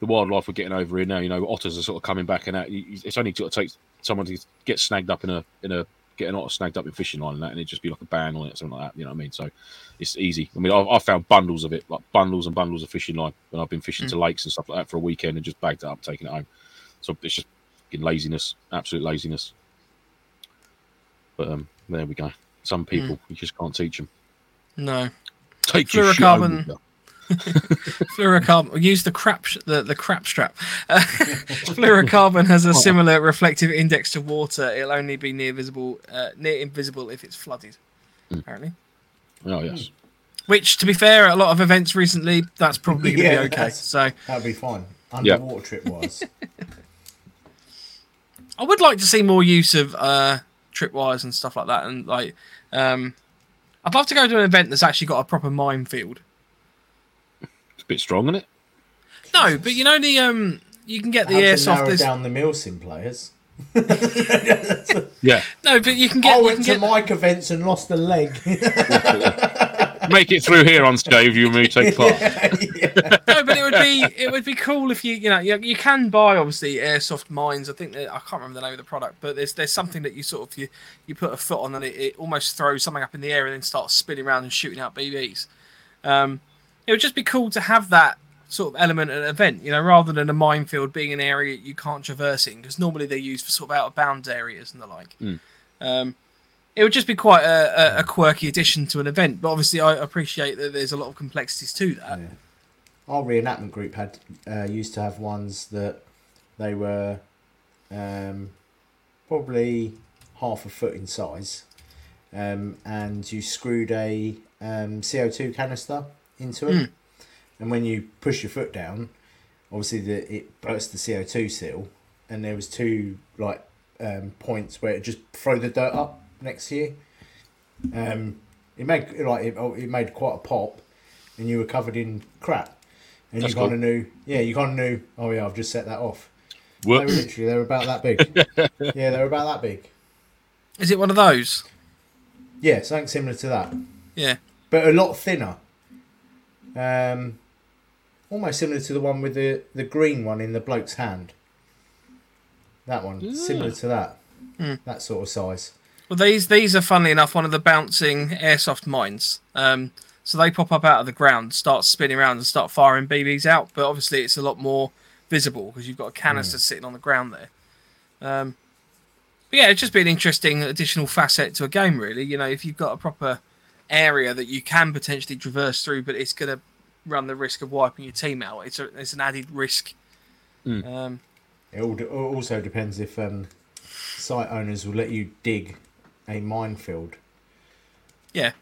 the wildlife we're getting over here now. You know, otters are sort of coming back and you- It's only sort of takes someone to get snagged up in a in a get an otter snagged up in fishing line and that, and it'd just be like a ban on it, something like that. You know what I mean? So it's easy. I mean, I've, I've found bundles of it, like bundles and bundles of fishing line when I've been fishing to lakes and stuff like that for a weekend and just bagged it up, taking it home. So it's just laziness, absolute laziness. But um, there we go. Some people you just can't teach them. No, Take your shit home Fluorocarbon. With you. fluorocarbon. Use the crap sh- the the crap strap. Uh, fluorocarbon has a similar reflective index to water. It'll only be near visible, uh, near invisible if it's flooded. Hmm. Apparently. Oh yes. Which, to be fair, at a lot of events recently, that's probably going to Yeah, be okay. So That'd be fine. Yeah. Underwater trip wise. I would like to see more use of uh, tripwires and stuff like that. And like, um, I'd love to go to an event that's actually got a proper minefield. It's a bit strong, isn't it? No, but you know the um, you can get the How to airsoft. narrow down the Milsim players. Yeah. no, but you can get. I you went can to get Mike events and lost a leg. Make it through here on unscathed, you may take part. no, but it would be it would be cool if you you know you, you can buy obviously airsoft mines. I think that, I can't remember the name of the product, but there's there's something that you sort of you you put a foot on and it, it almost throws something up in the air and then starts spinning around and shooting out BBs. Um, it would just be cool to have that sort of element at an event, you know, rather than a minefield being an area you can't traverse in because normally they're used for sort of out of bounds areas and the like. Mm. Um, it would just be quite a, a, a quirky addition to an event, but obviously I appreciate that there's a lot of complexities to that. Our reenactment group had uh, used to have ones that they were um, probably half a foot in size, um, and you screwed a um, CO two canister into it, and when you push your foot down, obviously the it bursts the CO two seal, and there was two like um, points where it just throw the dirt up next to you. Um, it made like it, oh, it made quite a pop, and you were covered in crap, and That's you kind cool. of knew. Yeah, you kind of knew. Oh yeah, I've just set that off. They were literally they were about that big. yeah, they were about that big. Is it one of those? Yeah, something similar to that, Yeah. but a lot thinner. Um, almost similar to the one with the the green one in the bloke's hand. That one, similar to that. Hmm. That sort of size. Well, these these are funnily enough one of the bouncing airsoft mines. Um, so they pop up out of the ground, start spinning around, and start firing BBs out. But obviously, it's a lot more visible because you've got a canister sitting on the ground there. Um, But yeah, it'd just been an interesting additional facet to a game, really. You know, if you've got a proper area that you can potentially traverse through, but it's going to run the risk of wiping your team out. It's a, it's an added risk. Mm. Um, It all de- also depends if um, site owners will let you dig a minefield. yeah,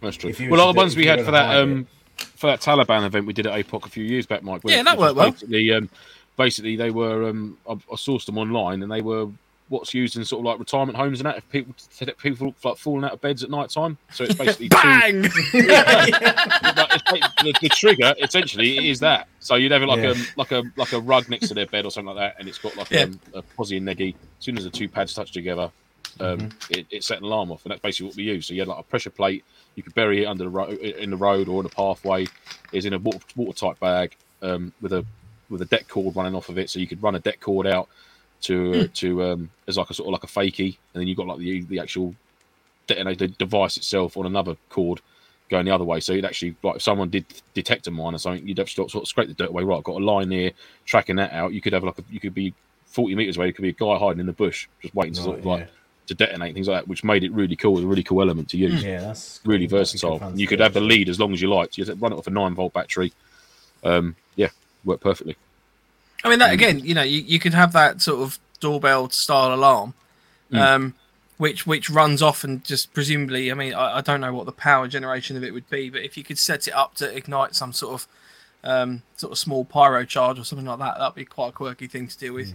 That's true. Well, were like to the ones we had for that um for that Taliban event we did at APOC a few years back, Mike. Yeah, that was worked well. Basically, um, basically they were um, I, I sourced them online, and they were what's used in sort of like retirement homes and that. If people to people like falling out of beds at night time, so it's basically two, bang. like, it's like the, the trigger essentially is that. So you'd have like Yeah. a like a like a rug next to their bed or something like that, and it's got like Yeah. um, a posy and neggy. As soon as the two pads touch together, um, Mm-hmm. it, it set an alarm off, and that's basically what we use. So you had like a pressure plate. You could bury it under the ro- in the road or in a pathway. is in a water, watertight bag um, with a with a deck cord running off of it, so you could run a deck cord out to to um, as like a sort of like a fakie, and then you've got like the the actual detonator device itself on another cord going the other way. So you'd actually like if someone did detect a mine or something, you'd have to sort of scrape the dirt away. Right, got a line here, tracking that out. You could have like a, you could be forty meters away. It could be a guy hiding in the bush, just waiting to sort of Right, like to detonate things like that, which made it really cool. It was a really cool element to use. Yeah, that's Really that'd be good versatile. fun And you could have the lead as long as you liked. You just run it off a nine volt battery. Um, yeah, worked perfectly. I mean, that again, you know, you, you could have that sort of doorbell style alarm, Mm. um, which which runs off and just presumably, I mean, I, I don't know what the power generation of it would be, but if you could set it up to ignite some sort of um, sort of small pyro charge or something like that, that'd be quite a quirky thing to deal with.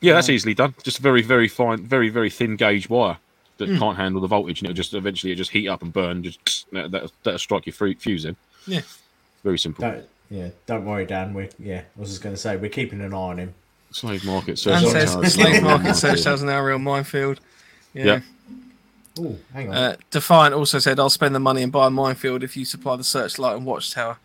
Yeah, that's easily done. Just a very, very fine, very, very thin gauge wire that Hmm. can't handle the voltage, and it'll just eventually it just heat up and burn. Just that, that'll, that'll strike your fru- fuse in. Yeah. Very simple. Don't yeah, don't worry, Dan. We yeah, I was just going to say we're keeping an eye on him. Slave market. And search says slave market search tells an real minefield. Yeah. Yeah. Oh, hang on. Uh, Defiant also said, "I'll spend the money and buy a minefield if you supply the searchlight and watchtower."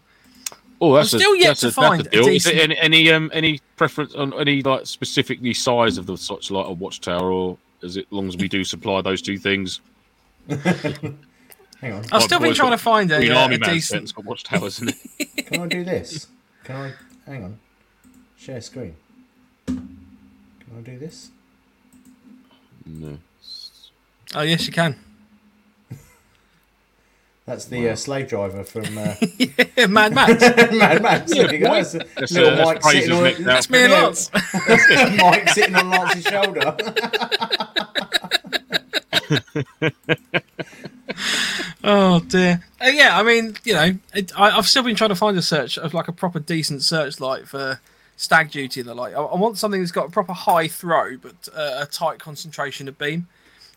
Oh, that's I'm a, still yet that's to a, find that's a a deal. Is decent- there any, any um any preference on any like specifically size of the searchlight or watchtower, or is it long as we do supply those two things? hang on. I've still been trying to find a, uh, Army a decent. it's got watchtowers in it. Can I do this? Can I? Hang on. Share screen. Can I do this? no. Oh yes, you can. That's the uh, slave driver from uh, Mad Max. Mad Max. There you go. That's, That's, little uh, Mike sitting on next. That's me and Lance. Mike sitting on Lance's shoulder. Oh dear. Uh, yeah, I mean, you know, it, I, I've still been trying to find a search of like a proper decent searchlight for stag duty and the like. I, I want something that's got a proper high throw but uh, a tight concentration of beam.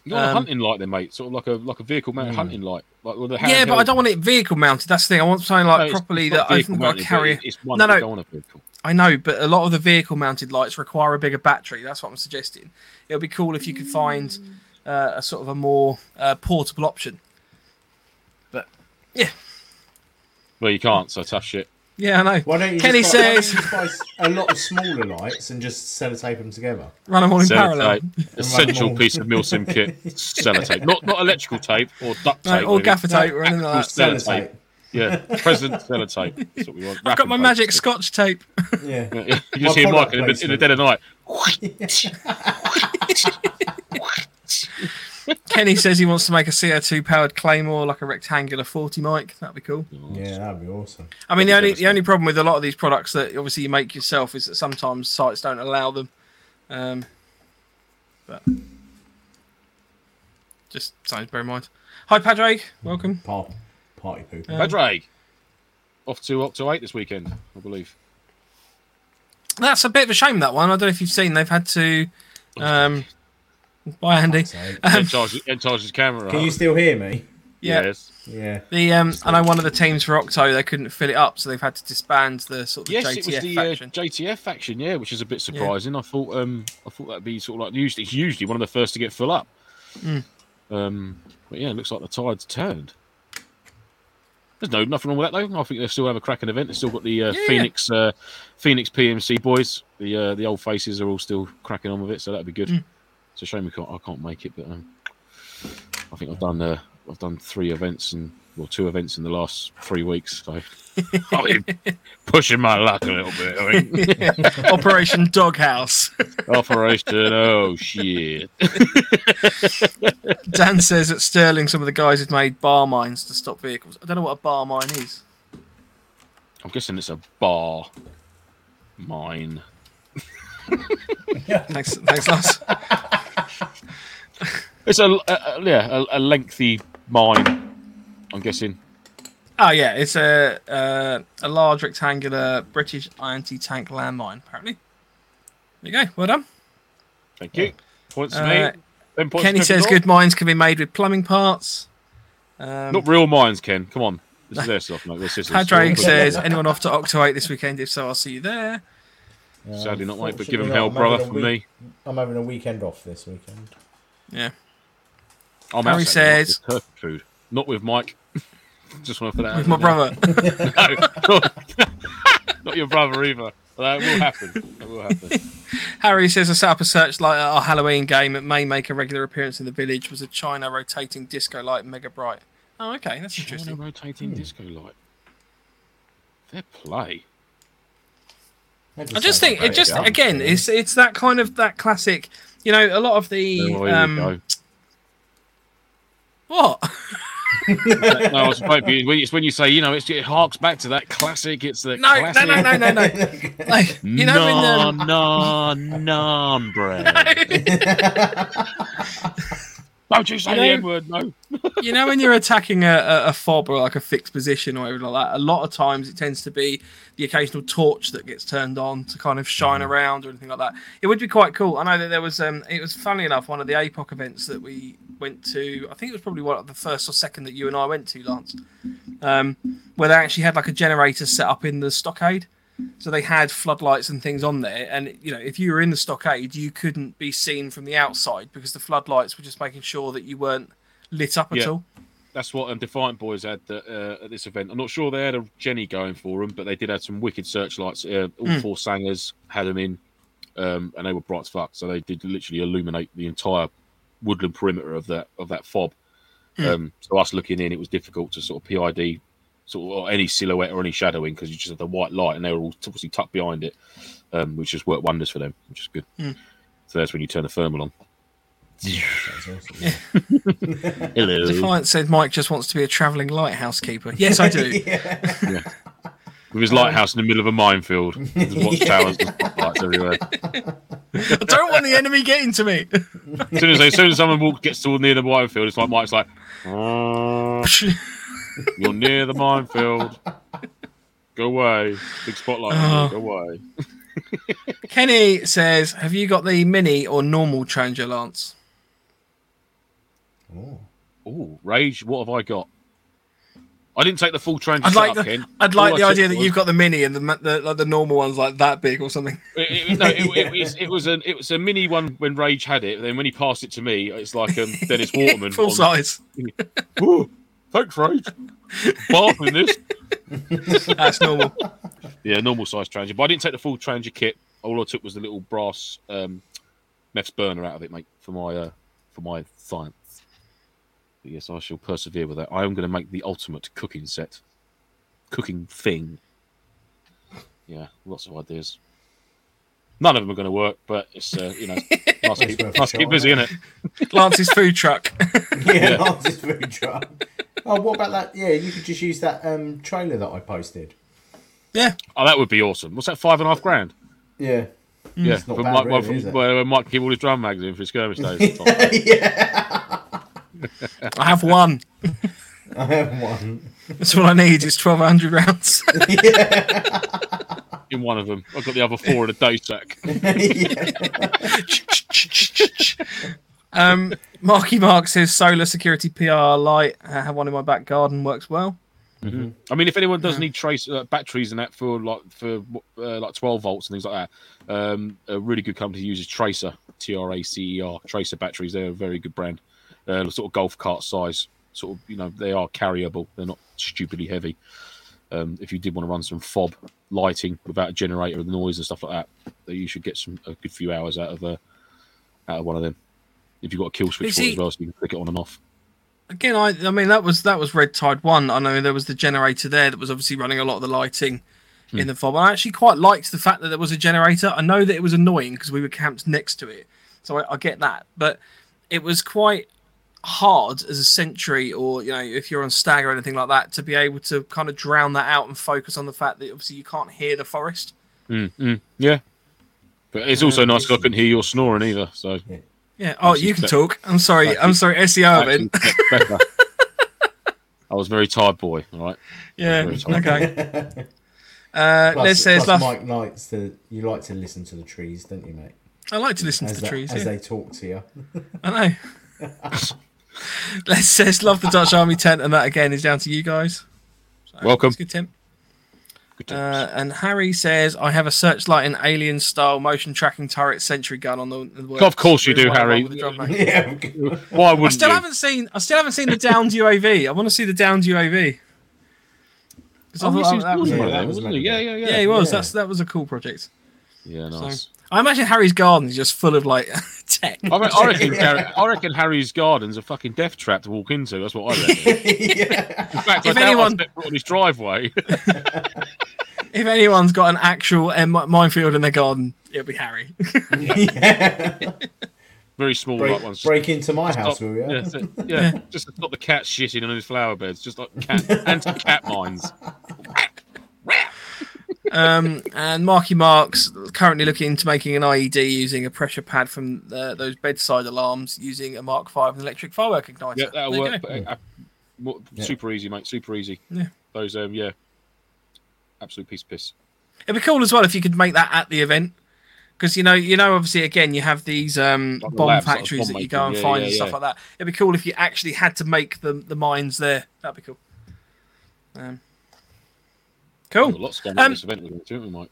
You a Um, hunting light, then, mate. Sort of like a like a vehicle mounted hunting light, like with a Yeah, but I don't want it vehicle mounted. That's the thing. I want something like No, properly that I mounted, carry. It's one No, no. go on a vehicle. I know, but a lot of the vehicle mounted lights require a bigger battery. That's what I'm suggesting. It would be cool if you could find uh, a sort of a more uh, portable option. But yeah, Well, you can't, so tough shit. yeah, I know. Why don't you Kenny just buy, why don't says, you just buy s- a lot of smaller lights and just sellotape them together? run them all in parallel. Sellotape, essential piece of Milsim kit, sellotape. Not not electrical tape or duct No, tape. or maybe. gaffer tape or anything like Actual that. sellotape. Yeah, present sellotape. That's what we want. I've got my magic paper. scotch tape. Yeah. Yeah, You My just hear Mike in the, in the dead of night. Kenny says he wants to make a CO2 powered claymore, like a rectangular 40 mic. That'd be cool. Yeah, that'd be awesome. I mean, the only the only problem with a lot of these products that obviously you make yourself is that sometimes sites don't allow them. Um, but just something to bear in mind. Hi, Padraig. Welcome. Par- party poop. Uh, Padraig. Off to Octo 8 this weekend, I believe. That's a bit of a shame. That one. I don't know if you've seen. They've had to. Um, bye, Andy. So, Ed charges, Ed charges camera. can you still hear me? Yeah. Yes. Yeah. The um, I know one of the teams for Octo they couldn't fill it up, so they've had to disband the sort of Yes, JTF it was the uh. JTF faction, yeah, which is a bit surprising. I thought, um, I thought that'd be sort of like usually, it's usually one of the first to get full up. Hmm. Um, but yeah, it looks like the tide's turned. There's no nothing wrong with that though. I think they still have a cracking event. They've still got the uh, Yeah. Phoenix, uh, Phoenix PMC boys. The uh, the old faces are all still cracking on with it, so that'd be good. Hmm. It's a shame we can't. I can't make it, but um, I think I've done uh, I've done three events and well, two events in the last three weeks. So I've been pushing my luck a little bit. I think. Operation Doghouse. Operation, oh shit! Dan says at Sterling, some of the guys had made bar mines to stop vehicles. I don't know what a bar mine is. I'm guessing it's a bar mine. Thanks, thanks, Lars. It's a, a, yeah, a, a lengthy mine. I'm guessing. Oh yeah, it's a uh, a large rectangular British anti-tank landmine. Apparently. There you go. Well done. Thank you. Points to Uh, me. Points Kenny says good mines can be made with plumbing parts. Um, Not real mines, Ken. Come on. This is their stuff, mate. This is Padraig says anyone off to Octo 8 this weekend? If so, I'll see you there. Sadly not, mate, but give him hell, I'm brother, for week- me. I'm having a weekend off this weekend. Yeah. I'm Harry out Saturday night says- with turkey food. Not with Mike. Just want to put that With my there. brother. No, not your brother either. That will happen. That will happen. Harry says I set up a searchlight at our Halloween game. It may make a regular appearance in the village. Was a China rotating disco light, mega bright. Oh, okay, that's China interesting. rotating hmm. disco light. Fair play. That I just think it just great again idea. it's it's that kind of that classic. You know, a lot of the Oh, um, what? no, I was about to- it's when you say, you know, it's, it harks back to that classic. It's the No, no, classic. no, no, no, no. Like you know, in um, non, non, bread. Don't you say You the know- N word, no. you know when you're attacking a, a, fob or like a fixed position or whatever like that a lot of times it tends to be the occasional torch that gets turned on to kind of shine around or anything like that. It would be quite cool. I know that there was um it was funny enough one of the apoc events that we went to i think it was probably one of the first or second that you and i went to lance um where they actually had like a generator set up in the stockade so they had floodlights and things on there and you know if you were in the stockade you couldn't be seen from the outside because the floodlights were just making sure that you weren't lit up at Yeah. all That's what um, Defiant Boys had uh, at this event. I'm not sure they had a Jenny going for them, but they did have some wicked searchlights. Uh, all Mm. four sangers had them in, um, and they were bright as fuck. So they did literally illuminate the entire woodland perimeter of that of that fob. Mm. Um, so us looking in, it was difficult to sort of PID sort of or any silhouette or any shadowing because you just had the white light, and they were all obviously tucked behind it, um, which just worked wonders for them, which is good. Mm. So that's when you turn the thermal on. That's awesome. Hello. Defiant said Mike just wants to be a travelling lighthouse keeper. Yes, I do. yeah. with his lighthouse in the middle of a minefield. There's watchtowers and spotlights everywhere. I don't want the enemy getting to me. As soon as, as soon as someone walks, gets toward near the minefield, it's like Mike's like, "Oh, "You're near the minefield. Go away, big spotlight. on. Go away." Kenny says, "Have you got the mini or normal Trangia Lance?" Oh. Oh, rage! What have I got? I didn't take the full to I'd like the, Ken. I'd like the idea that was- you've got the mini and the, the like the normal ones like that big or something. It, it- no, it, was, it was an it was a mini one when Rage had it. Then when he passed it to me, it's like um, Dennis Waterman. Full on- size. Ooh, thanks, Rage. Bath in this. That's normal. Yeah, normal size Trangia. But I didn't take the full Trangia kit. All I took was the little brass um, Meths burner out of it, mate, for my uh, for my science. But yes, I shall persevere with that. I am going to make the ultimate cooking set, cooking thing. Yeah, lots of ideas. None of them are going to work, but it's uh, you know nice to keep, worth nice keep busy, isn't isn't it? Lance's food truck. Yeah, Lance's food truck. Oh, what about that? Yeah, you could just use that um, trailer that I posted. yeah. Oh, that would be awesome. What's that? Five and a half grand. Yeah. Yeah, It's not for bad, Mike, really, for- is it? where Mike keep all his drum mags in for his skirmish days. Yeah. I have one. I have one. That's all I need is twelve hundred rounds. In one of them. I've got the other four in a day sack. um, Marky Mark says solar security PR light. I have one in my back garden. Works well. I mean, if anyone does need trace uh, batteries and that for like for uh, like twelve volts and things like that, um, a really good company uses Tracer, T R A C E R, Tracer batteries. They're a very good brand. Uh, sort of golf cart size. Sort of, you know, they are carryable. They're not stupidly heavy. Um, if you did want to run some fob lighting without a generator and noise and stuff like that, then you should get some a good few hours out of a out of one of them. If you've got a kill switch Is for it as well, so you can click it on and off. again, I I mean that was that was Red Tide One. I know there was the generator there that was obviously running a lot of the lighting in the fob. And I actually quite liked the fact that there was a generator. I know that it was annoying because we were camped next to it, so I, I get that. But it was quite hard as a sentry, or you know, if you're on stag or anything like that, to be able to kind of drown that out and focus on the fact that obviously you can't hear the forest. Mm, mm, yeah. But it's also Um, nice 'cause I couldn't hear your snoring either. So Yeah. Oh, you can that- talk. I'm sorry. I'm sorry. SEO actually event. kept better. I was very tired boy. All right. Yeah. Tired. Okay. Uh, Plus, Les says, plus Mike likes to. You like to listen to the trees, don't you, mate? I like to listen As, to the they, trees. as yeah. they talk to you. I know. Les says, love the Dutch Army tent, and that again is down to you guys. So, Welcome. that's Good, Tim. Good. Uh, and Harry says, I have a searchlight and alien style motion tracking turret sentry gun on the. the works. Of course you do, Harry. with the drum mag. yeah. Why I wouldn't still you? haven't seen. I still haven't seen the downed UAV. I want to see the downed UAV. I Oh, thought yes, he that was was- one of yeah, that was wasn't he? meant Yeah, to yeah, yeah. yeah, he was. Yeah. That's that was a cool project. Yeah, nice. I imagine Harry's garden is just full of like tech. I, re- I reckon. Harry, I reckon Harry's garden's a fucking death trap to walk into. That's what I reckon. yeah. In fact, If I doubt anyone on his driveway. if anyone's got an actual uh, minefield in their garden, it'll be Harry. very small, break, like ones. Just break into my house, stop- will you? yeah, that's it. yeah, just to stop the cat shitting on his flower beds. Just like cat, anti-cat mines. Um, and Marky Marks currently looking into making an IED using a pressure pad from uh, those bedside alarms using a Mark V with electric firework igniter. Yeah, that'll There work. go. but, uh, mo- Yeah. Super easy, mate. Super easy. Yeah. Those, um, yeah, absolute piece of piss. It'd be cool as well if you could make that at the event. Because you know, you know, obviously, again, you have these um, Like bomb labs, like factories bomb that you go and making, find yeah, and stuff yeah. like that. It'd be cool if you actually had to make the the mines there. That'd be cool. Um, Cool. lots going Um, on at this event, we're going to, we, Mike?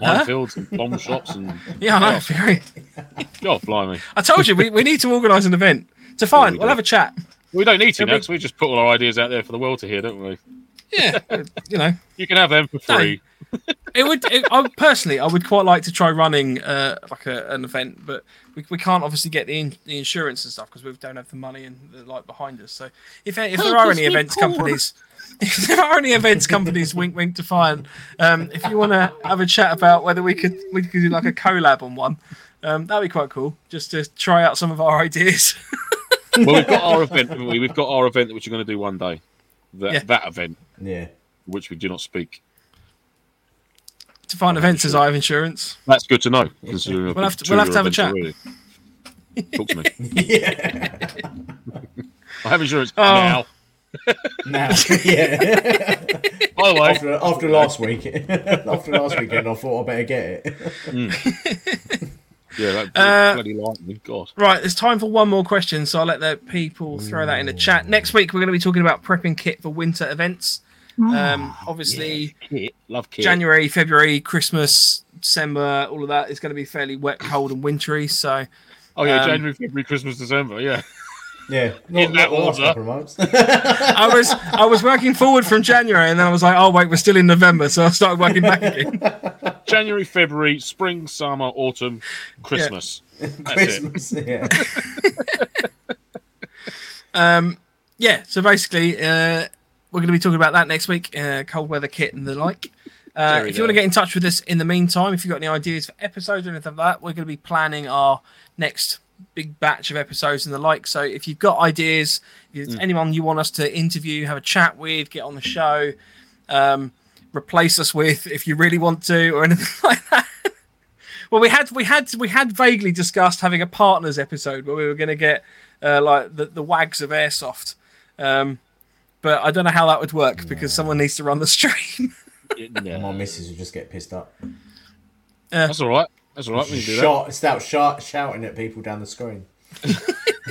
Huh? Minefields and bomb shops and Yeah, I know. Very. God, blimey. I told you we, we need to organise an event. To find, we we'll do. have a chat. We don't need to It'll now be- 'cause we just put all our ideas out there for the world to hear, don't we? Yeah, you know. You can have them for No. free. It would. It, I personally, I would quite like to try running uh, like a, an event, but we, we can't obviously get the, in, the insurance and stuff because we don't have the money and the like behind us. So if if there are any events companies, there are any events companies, wink wink to find. Um, if you want to have a chat about whether we could we could do like a collab on one, um, that'd be quite cool. Just to try out some of our ideas. well, we've got our event, haven't we? We've got our event which we're going to do one day. That, Yeah. that event, Yeah. which we do not speak. to find events as I have insurance. That's good to know. We'll have to- we'll have to have a chat. already. Talk to me. Yeah. I have insurance Oh. now. Now, yeah. By the way, after, after last week, after last weekend, I thought I better get it. yeah, that Uh, bloody lightning. God. Right, it's time for one more question, so I'll let the people throw that in the chat. Next week, we're going to be talking about prepping kit for winter events. Um, obviously, Kit. Love Kit. January, February, Christmas, December, all of that is going to be fairly wet, cold, and wintry. So, Oh, yeah, um, January, February, Christmas, December. Yeah. Yeah, not, In that not order. couple of months. I was I was working forward from January, and then I was like, oh wait, we're still in November, so I started working back again. January, February, spring, summer, autumn, Christmas. That's it. Christmas. Yeah. Um, yeah, so basically, uh, we're going to be talking about that next week, uh, cold weather kit and the like. Uh, if you want to get in touch with us in the meantime, if you've got any ideas for episodes or anything like that, we're going to be planning our next big batch of episodes and the like. So if you've got ideas, if there's anyone you want us to interview, have a chat with, get on the show, um, replace us with if you really want to, or anything like that. Well, we had we had we had vaguely discussed having a partners episode where we were going to get uh, like the the wags of airsoft, um, but I don't know how that would work because someone needs to run the stream. Yeah. My missus will just get pissed up. That's all right. That's all right. We can do that. Start shout, shouting at people down the screen.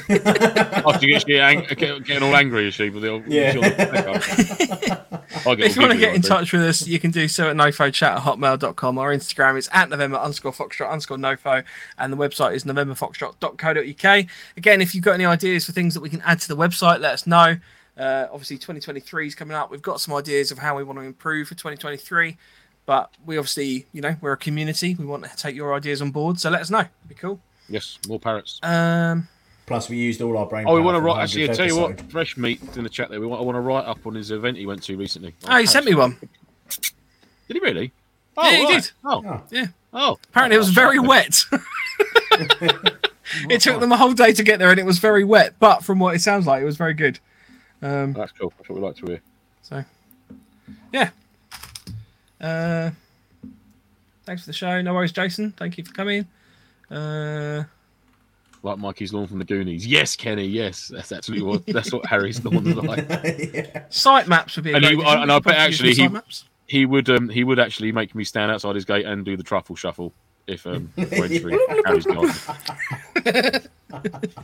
After you get, she ang- getting all angry, is she? With the old, Yeah. she'll- I'll get if you want to get in giggly, I think. touch with us, you can do so at nofochat at hotmail.com. Our Instagram is at November underscore Foxtrot underscore nofo, and the website is novemberfoxtrot.co.uk. Again, if you've got any ideas for things that we can add to the website, let us know. Uh, obviously, 2023 is coming up. We've got some ideas of how we want to improve for 2023, but we obviously, you know, we're a community. We want to take your ideas on board, so let us know. It'd be cool. Yes, more parrots. Um, Plus, we used all our brain. Oh, we want to write. Actually, I 100th tell you what, fresh meat in the chat there. We want. I want to write up on his event he went to recently. Oh, he sent me one. Did he really? Oh, Yeah, he right. did. Oh, Oh. Yeah. oh. Apparently, it was very wet. it took them a whole day to get there, and it was very wet. But from what it sounds like, it was very good. Um, That's cool. That's what we like to hear. so, yeah. Uh, thanks for the show. No worries, Jason. Thank you for coming. Uh, Like Mikey's lawn from the Goonies. Yes, Kenny. Yes, that's absolutely what. That's what Harry's lawn's like. yeah. site maps would be a And great he- addition. and I We could bet actually he- He would. Um. He would actually make me stand outside his gate and do the truffle shuffle if um if we're entering Harry's garden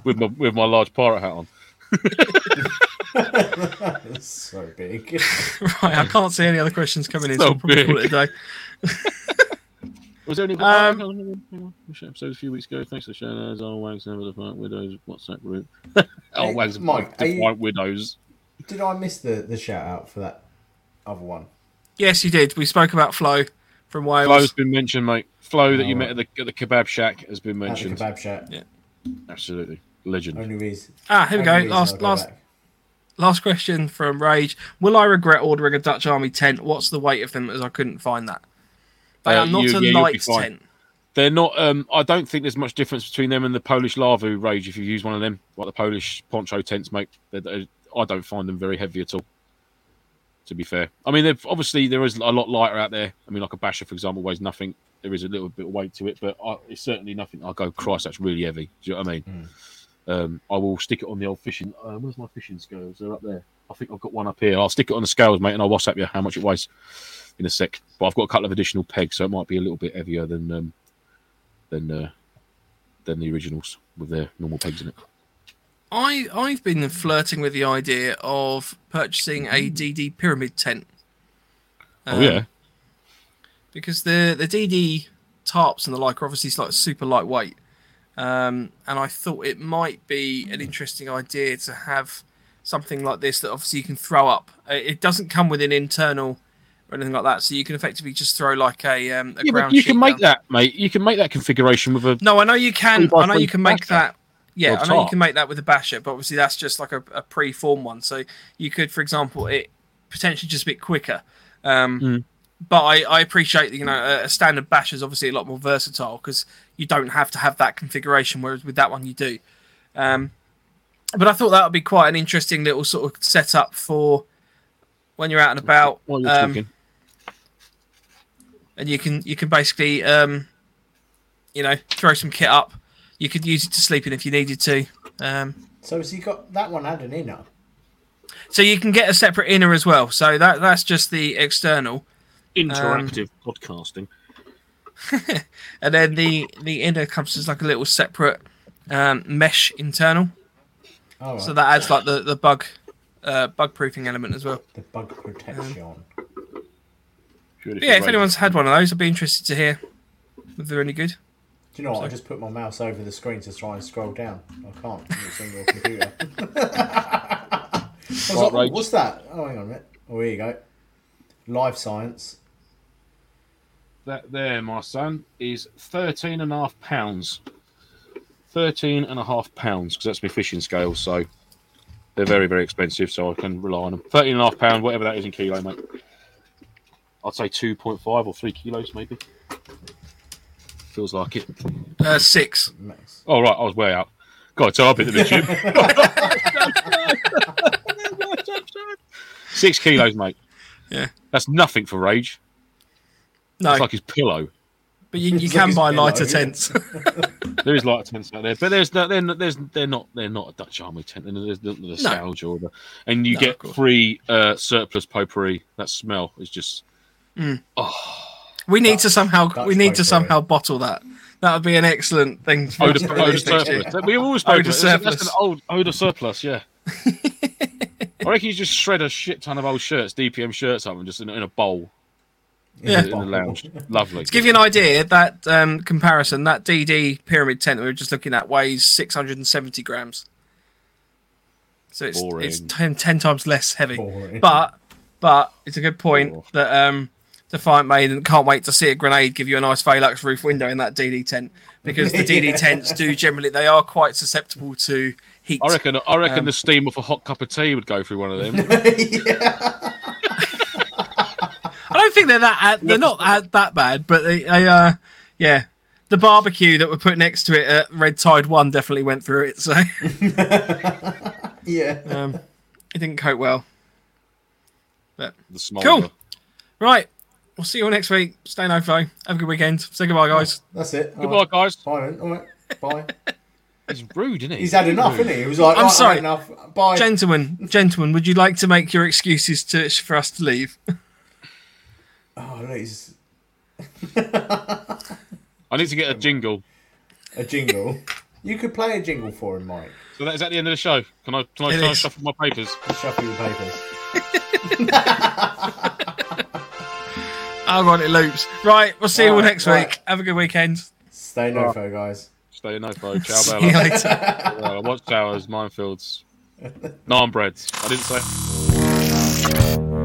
with my with my large pirate hat on. That's so big. Right, I can't see any other questions coming in, so So we'll probably call it a day. Was there any Um, um, episode a few weeks ago? Thanks for sharing those. Oh, Wags Never Defiant Widows WhatsApp group. oh, Hey, Wags Mike, are you- Defiant Widows. Did I miss the, the shout out for that other one? Yes, you did. We spoke about Flo from Wales. Flo's been mentioned, mate. Flo that you Oh, met at the, at the kebab shack has been At the mentioned. kebab shack. Yeah. Absolutely legend. Only reason. Ah, here we go. Last, go last, back. last question from Rage. Will I regret ordering a Dutch Army tent? What's the weight of them? As I couldn't find that. They Uh, are not you- a yeah, light tent. They're not. Um, I don't think there's much difference between them and the Polish Lavvu Rage. If you use one of them, like the Polish poncho tents, mate, they're, they're- I don't find them very heavy at all. To be fair, I mean, obviously there is a lot lighter out there. I mean, like a Basher, for example, weighs nothing. There is a little bit of weight to it, but I, it's certainly nothing. I go, Christ, that's really heavy. Do you know what I mean? Um, I will stick it on the old fishing. Uh, where's my fishing scales? They're up there. I think I've got one up here. I'll stick it on the scales, mate, and I'll WhatsApp you how much it weighs in a sec. But I've got a couple of additional pegs, so it might be a little bit heavier than um, than uh, than the originals with their normal pegs in it. I I've been flirting with the idea of purchasing a DD pyramid tent. oh Um, yeah, because the the DD tarps and the like are obviously like super lightweight, um, and I thought it might be an interesting idea to have something like this that obviously you can throw up. Uh, It doesn't come with an internal or anything like that, so you can effectively just throw like a, um, a yeah, ground you can make down. that, mate. You can make that configuration with a. No, I know you can. I know you can make basher. that. Yeah, I know you can make that with a basher, but obviously that's just like a, a pre-formed one. So you could, for example, it potentially just a bit quicker. Um, Mm. But I, I appreciate that you know a, a standard basher is obviously a lot more versatile because you don't have to have that configuration, whereas with that one you do. Um, but I thought that would be quite an interesting little sort of setup for when you're out and about. While you're um, and you can you can basically um, you know throw some kit up. You could use it to sleep in if you needed to. Um, So has he got that one had an inner? so you can get a separate inner as well. So that that's just the external, interactive podcasting. and then the the inner comes as like a little separate um, mesh internal. Oh, right. So that adds like the the bug uh, bug proofing element as well. the bug protection. But yeah, if anyone's had one of those, I'd be interested to hear if they're any good. Do you know what? I just put my mouse over the screen to try and scroll down. I can't. It's on your computer. I was like, "Oh, what's that? Oh, hang on a minute. Oh, here you go. Life science. That there, my son, is 13 and a half pounds. 13 and a half pounds, because that's my fishing scale, so they're very, very expensive, so I can rely on them. 13 and a half pound, whatever that is in kilo, mate. I'd say 2.5 or 3 kilos, maybe. Feels like it. Uh, six. Max. Oh, right, I was way out. God, so I've been to the gym. Six kilos, mate. Yeah. That's nothing for Rage. No, It's like his pillow. but you, you can like buy his pillow, lighter yeah. tents. There is lighter tents out there, but there's no, they're, not- there's they're not they're not a Dutch Army tent. There's the, the nostalgia or the, and you No, get free uh, surplus potpourri. That smell is just We need to somehow Dutch we need to somehow bottle that. That would be an excellent thing for odor, us to odor release next year. surplus. We always spoke Odor about surplus. That's an old odor surplus. Yeah. I reckon you just shred a shit ton of old shirts, DPM shirts up, and just in, in a bowl Yeah. in the lounge. Lovely. To give you an idea, that um, comparison, that DD pyramid tent that we were just looking at weighs 670 grams. So it's it's Boring. 10, 10 times less heavy. Boring. But but it's a good point Oh. that um, Defiant Maiden can't wait to see a grenade give you a nice Velux roof window in that DD tent because the DD tents do generally they are quite susceptible to heat. I reckon. I reckon Um, the steam of a hot cup of tea would go through one of them. yeah. I don't think they're that they're not that, that bad, but they, they uh yeah. The barbecue that we put next to it at Red Tide One definitely went through it, so Yeah. um, it didn't cope well. The small. Cool. Right, we'll see you all next week. Stay no flow. Have a good weekend. Say goodbye, guys. That's it. All Goodbye, right. guys. Bye then. All right. Bye. He's rude, isn't he? He's had enough, isn't he? He was like, I'm "Right, sorry. enough. Bye. Gentlemen, gentlemen, would you like to make your excuses to for us to leave? oh, look, he's I need to get a jingle. a jingle. you could play a jingle for him, Mike. So that is at the end of the show. Can I can I, It can I is. shuffle my papers? Shuffle your papers. Oh, right, it loops. Right, we'll see you all Right, next right. week. Have a good weekend. Stay no guys. Stay no pro. Ciao, See you Bella. later. I watch towers, minefields, naan breads. I didn't say.